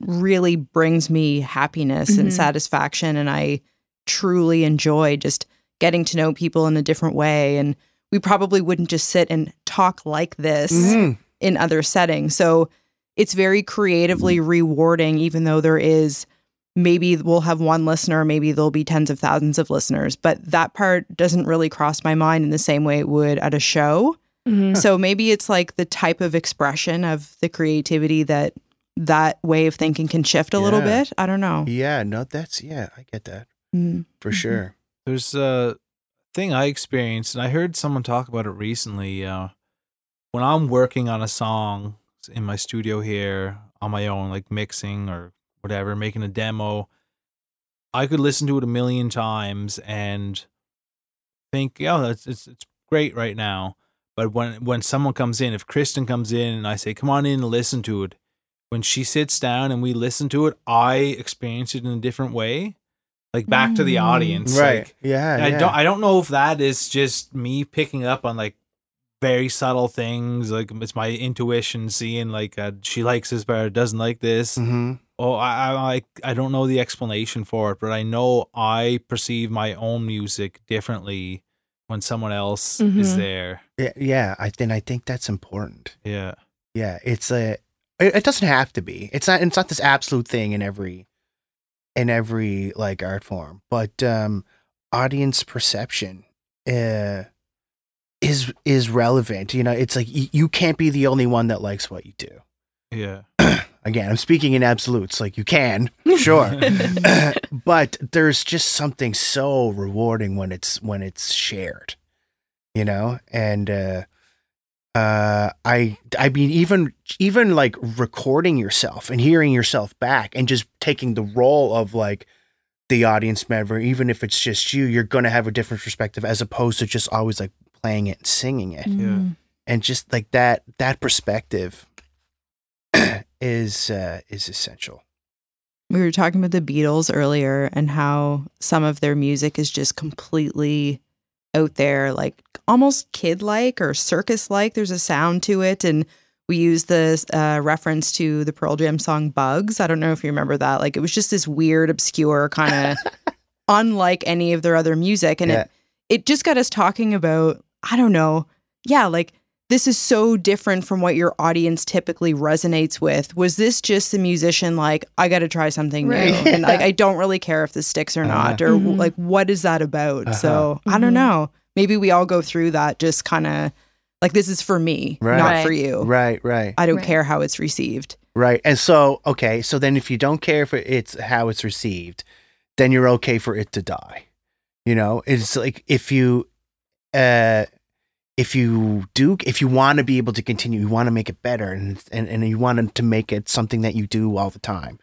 really brings me happiness and Mhm. satisfaction. And I truly enjoy just getting to know people in a different way. And we probably wouldn't just sit and talk like this Mhm. in other settings. So it's very creatively rewarding, even though there is maybe we'll have one listener, maybe there'll be tens of thousands of listeners, but that part doesn't really cross my mind in the same way it would at a show. Mhm. So maybe it's like the type of expression of the creativity that that way of thinking can shift a little bit. I don't know. yeah, no, that's yeah, I get that Mm. for Mhm. sure. There's a thing I experienced, and I heard someone talk about it recently. Uh, when I'm working on a song in my studio here on my own, like mixing or whatever, making a demo, I could listen to it a million times and think, "Yeah, that's it's it's great right now." But when when someone comes in, if Kristen comes in and I say, "Come on in and listen to it," when she sits down and we listen to it, I experience it in a different way, like back to the Mm. audience, right? Like, yeah, and I yeah. don't I don't know if that is just me picking up on like very subtle things, like it's my intuition seeing like uh, she likes this but doesn't like this. Mhm. Oh, I, I I I don't know the explanation for it, but I know I perceive my own music differently when someone else is Mhm. there. Yeah, yeah. I then I think that's important. Yeah. Yeah, it's a. It, it doesn't have to be. It's not. It's not this absolute thing in every, in every like art form. But um, audience perception, uh, is is relevant. You know, it's like y- you can't be the only one that likes what you do. Yeah. Again, I'm speaking in absolutes. Like you can, sure, but there's just something so rewarding when it's when it's shared. You know, and uh, uh, I I mean even even like recording yourself and hearing yourself back and just taking the role of like the audience member, even if it's just you, you're gonna have a different perspective as opposed to just always like playing it and singing it. Yeah. and just like that that perspective is uh is essential. We were talking about the Beatles earlier and how some of their music is just completely out there, like almost kid like or circus like. There's a sound to it. And we use this uh, reference to the Pearl Jam song Bugs. I don't know if you remember that. Like it was just this weird, obscure kind of unlike any of their other music. And Yeah. it, it just got us talking about, I don't know. Yeah, like this is so different from what your audience typically resonates with. Was this just the musician like, I got to try something Right. new? And like, I don't really care if this sticks or not, or Mhm. like, what is that about? Uh-huh. So I don't know. Maybe we all go through that just kind of like, this is for me, Right. not Right. for you. right right I don't Right. care how it's received. right and so okay so then if you don't care for it's how it's received then you're okay for it to die you know it's like if you uh if you do if you want to be able to continue you want to make it better and and, and you want to make it something that you do all the time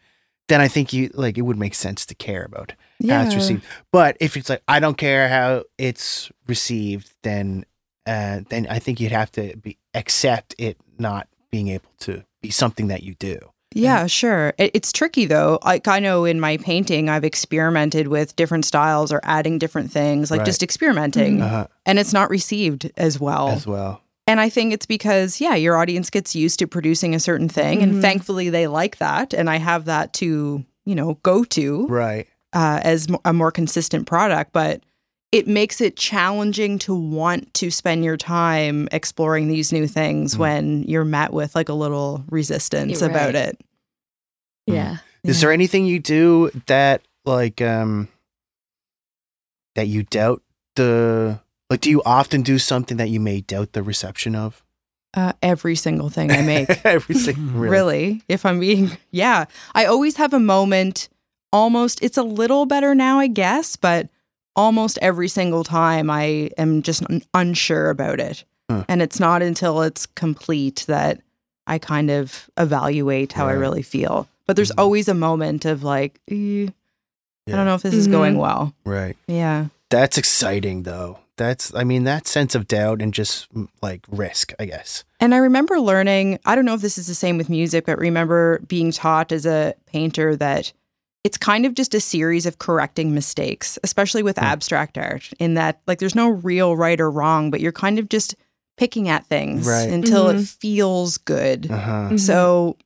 then i think you like it would make sense to care about how it's received. But if it's like I don't care how it's received, then uh, then I think you'd have to be accept it not being able to be something that you do. Yeah, sure. It, it's tricky though. Like I know in my painting, I've experimented with different styles or adding different things, like Right. just experimenting, Mhm. Uh-huh, and it's not received as well. as well. and I think it's because yeah, your audience gets used to producing a certain thing, Mhm. and thankfully they like that, and I have that to you know go to Right. uh, as a more consistent product, but. It makes it challenging to want to spend your time exploring these new things Mm. when you're met with like a little resistance You're about it. Yeah. Is Yeah. there anything you do that like um that you doubt the like? Do you often do something that you may doubt the reception of? Uh, every single thing I make. Every single really. really. If I'm being, yeah. I always have a moment, almost, it's a little better now, I guess, but almost every single time I am just un- unsure about it. Huh. And it's not until it's complete that I kind of evaluate how I really feel. But there's Mhm. always a moment of like, eh, I don't know if this is going Mhm. well. Right. Yeah. That's exciting though. That's I mean that sense of doubt and just mm, like risk, I guess. And I remember learning, I don't know if this is the same with music, but remember being taught as a painter that it's kind of just a series of correcting mistakes, especially with Hmm. abstract art, in that like there's no real right or wrong, but you're kind of just picking at things Right. until it Mhm. feels good. Uh-huh. Mhm. So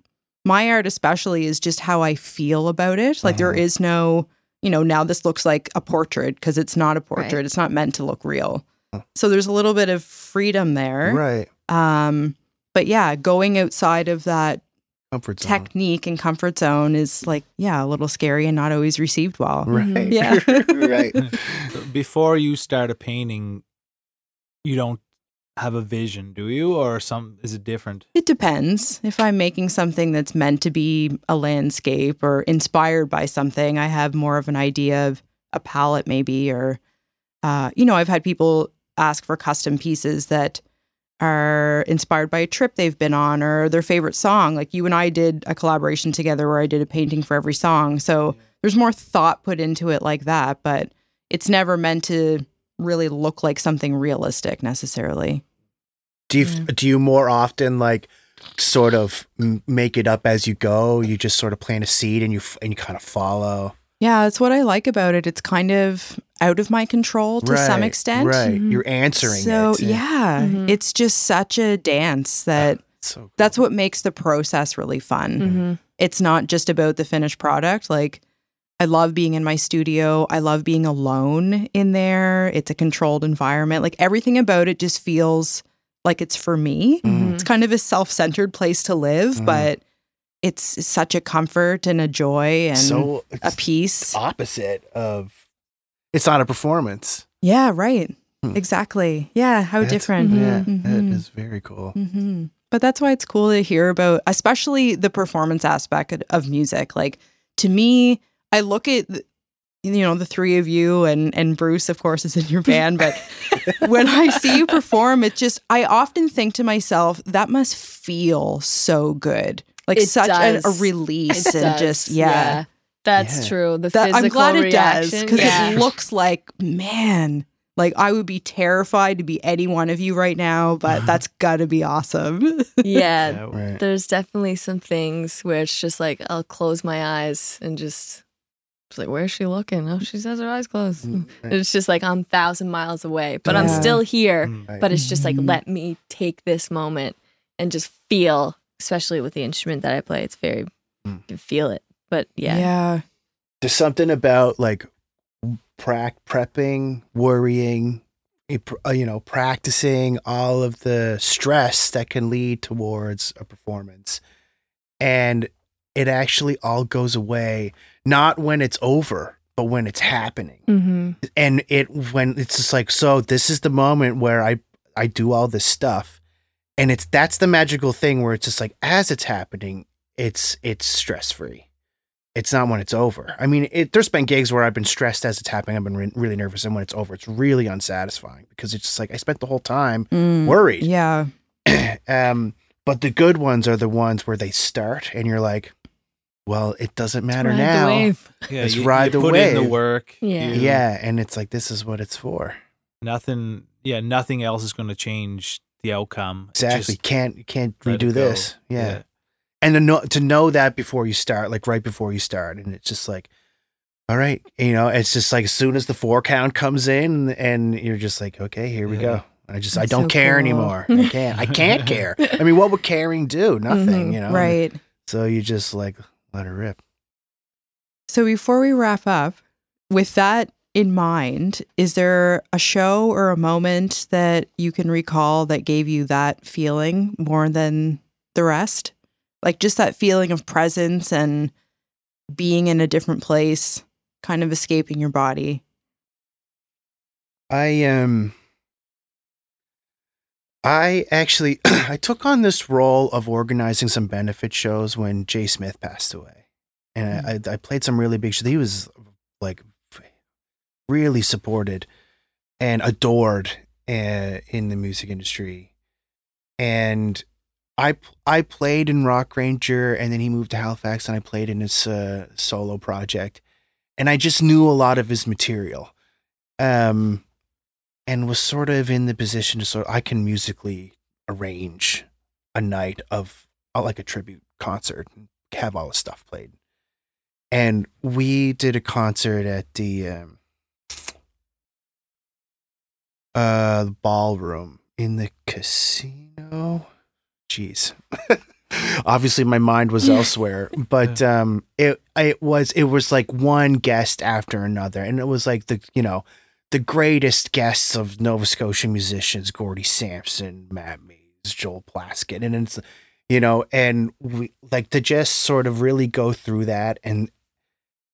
my art especially is just how I feel about it. Like there Uh-huh. is no, you know, now this looks like a portrait because it's not a portrait. Right. It's not meant to look real. Huh. So there's a little bit of freedom there. Right. Um, but yeah, going outside of that Comfort zone. technique and comfort zone is like, yeah, a little scary and not always received well. Right. Yeah. right. Before you start a painting, you don't have a vision, do you, or some? Is it different? It depends. If I'm making something that's meant to be a landscape or inspired by something, I have more of an idea of a palette, maybe, or, uh, you know, I've had people ask for custom pieces that are inspired by a trip they've been on or their favorite song. Like you and I did a collaboration together where I did a painting for every song. So there's more thought put into it like that, but it's never meant to really look like something realistic necessarily. Do you Yeah. do you more often like sort of make it up as you go? You just sort of plant a seed and you and you kind of follow. Yeah, that's what I like about it. It's kind of out of my control to some extent. Right. Mhm. You're answering So it. yeah, Mhm. it's just such a dance that So that's what makes the process really fun. Mhm. It's not just about the finished product. Like I love being in my studio. I love being alone in there. It's a controlled environment. Like everything about it just feels like it's for me. Mhm. It's kind of a self-centered place to live, Mhm. but it's such a comfort and a joy and so a peace. opposite of it's not a performance. Yeah, right. exactly. Yeah, how That's- different. Yeah, Mhm. that is very cool. hmm But that's why it's cool to hear about, especially the performance aspect of- of music. Like to me, I look at you know the three of you and and Bruce, of course, is in your band. But when I see you perform, it just I often think to myself that must feel so good, like It such a, a release It and does, just yeah. That's Yeah. true. The That, physical I'm glad it does reaction. because yeah. it looks like man. Like I would be terrified to be any one of you right now, but that's gotta be awesome. yeah, Yeah, Right. there's definitely some things where it's just like I'll close my eyes and just it's like where's she looking? Oh, she has her eyes closed. Mm, right. It's just like I'm thousand miles away, but I'm still here. Mm. Right. But it's just like Mhm. let me take this moment and just feel, especially with the instrument that I play. It's very Mm. you can feel it. But yeah, yeah. There's something about like prac prepping, worrying, pr- uh, you know, practicing all of the stress that can lead towards a performance. And it actually all goes away, not when it's over, but when it's happening. hmm and it when it's just like so this is the moment where i i do all this stuff and it's that's the magical thing where it's just like as it's happening it's it's stress free it's not when it's over i mean it, there's been gigs where i've been stressed as it's happening i've been re- really nervous and when it's over it's really unsatisfying because it's just like i spent the whole time Mm, worried Yeah. um but the good ones are the ones where they start and you're like well it doesn't matter Ride the now wave. Yeah, Let's you, ride you the put in the work. Yeah. you- yeah and it's like this is what it's for nothing. Yeah, nothing else is going to change the outcome. Exactly. just can't you can't redo go. this. Yeah. And to know to know that before you start, like right before you start, and it's just like, all right, you know, it's just like as soon as the four count comes in, and you're just like, okay, here we Yeah. go. I just I don't so care cool. anymore. I can't. I can't care. I mean, what would caring do? Nothing. Mhm. You know. Right. So you just like let it rip. So before we wrap up, with that in mind, is there a show or a moment that you can recall that gave you that feeling more than the rest? Like just that feeling of presence and being in a different place, kind of escaping your body. I um I actually I took on this role of organizing some benefit shows when Jay Smith passed away. And I, I played some really big shows. He was like really supported and adored uh, in the music industry. And I I played in Rock Ranger and then he moved to Halifax and I played in his uh, solo project. And I just knew a lot of his material. Um and was sort of in the position to sort of I can musically arrange a night of uh, like a tribute concert and have all the stuff played. And we did a concert at the um, uh ballroom in the casino. Jeez. Obviously my mind was elsewhere, but um it it was it was like one guest after another and it was like the you know the greatest guests of Nova Scotia musicians, Gordie Sampson, Matt Mays, Joel Plaskett. And it's, you know, and we like to just sort of really go through that. And,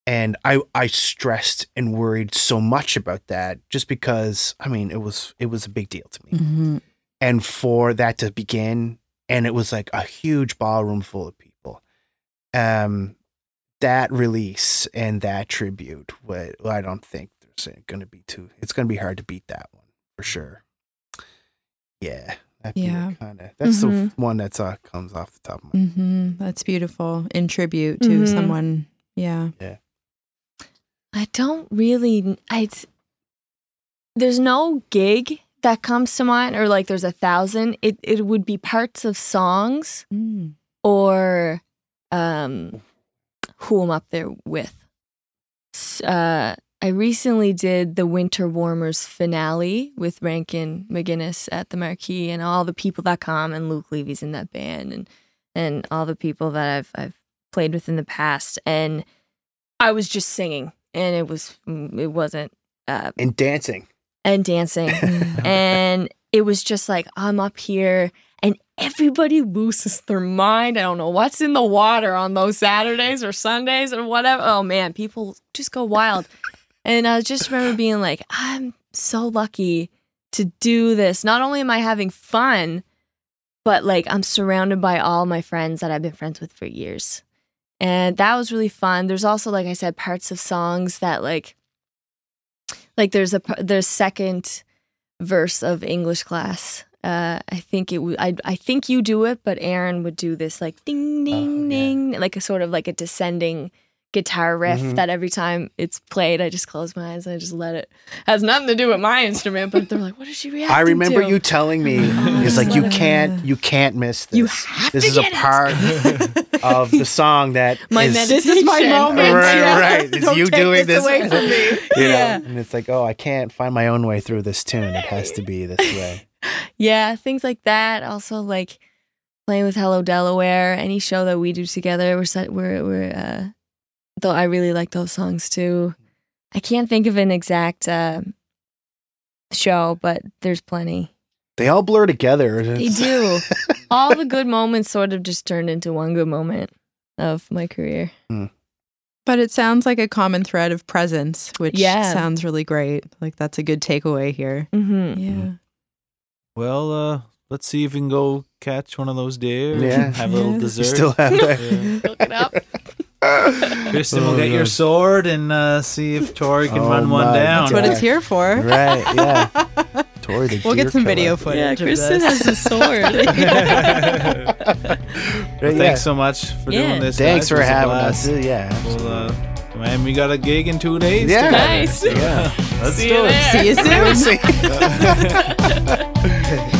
and I, I stressed and worried so much about that just because, I mean, it was, it was a big deal to me. Mm-hmm. And for that to begin, and it was like a huge ballroom full of people. Um, that release and that tribute, what I don't think there's going to be too. It's going to be hard to beat that one for sure. Yeah, that'd Yeah. kind of that's the Mhm. one that's uh, comes off the top of my. Mm-hmm. That's beautiful. In tribute to Mhm. someone. Yeah. I don't really. I. There's no gig that comes to mind, or like there's a thousand. It it would be parts of songs Mm. or um, who I'm up there with. S- Uh, I recently did the Winter Warmers finale with Rankin McGinnis at the Marquee, and all the people that come, and Luke Levy's in that band, and and all the people that I've I've played with in the past, and I was just singing, and it was it wasn't uh, And dancing. And dancing, and it was just like I'm up here and everybody loses their mind. I don't know what's in the water on those Saturdays or Sundays or whatever. Oh man, people just go wild. And I just remember being like, I'm so lucky to do this. Not only am I having fun, but like I'm surrounded by all my friends that I've been friends with for years. And that was really fun. There's also, like I said, parts of songs that like, like there's a there's second verse of English class. Uh, I think it. w- I I think you do it, but Aaron would do this like ding ding yeah. ding, like a sort of like a descending guitar riff Mhm. that every time it's played, I just close my eyes and I just let it. Has nothing to do with my instrument, but they're like, "What is she reacting I remember to?" you telling me Oh, it's like you can't you can't miss this. You have this to is a get it. part of the song that My is- meditation. This is my moment. Right, Yeah. right. It's Don't you take doing this this. away from me. you know, Yeah. and it's like, oh, I can't find my own way through this tune. It has to be this way. Yeah, things like that. Also, like playing with Hello Delaware. Any show that we do together, we're set, we're we're. Uh, though I really like those songs too. I can't think of an exact uh, show, but there's plenty. They all blur together. They do. All the good moments sort of just turned into one good moment of my career. But it sounds like a common thread of presence, which Yeah. sounds really great. Like that's a good takeaway here. Mm-hmm. Yeah. Well, uh, let's see if we can go catch one of those deer. and Yeah. Have a little Yeah. You dessert. still have that. Yeah. Look it up. Kristen will Oh, get your sword and uh, see if Tori can Oh run one my down. That's what it's here for. Right, yeah. Tori the We'll deer get some video killer. footage. Yeah, of Kristen this. has a sword. Well, Yeah. Thanks so much for Yeah. doing this. Thanks guys. for It was a having blast. us. Yeah. Well, uh, man, we got a gig in two days. Yeah. together. Nice. Yeah. Let's See do you it. there. See you soon. See?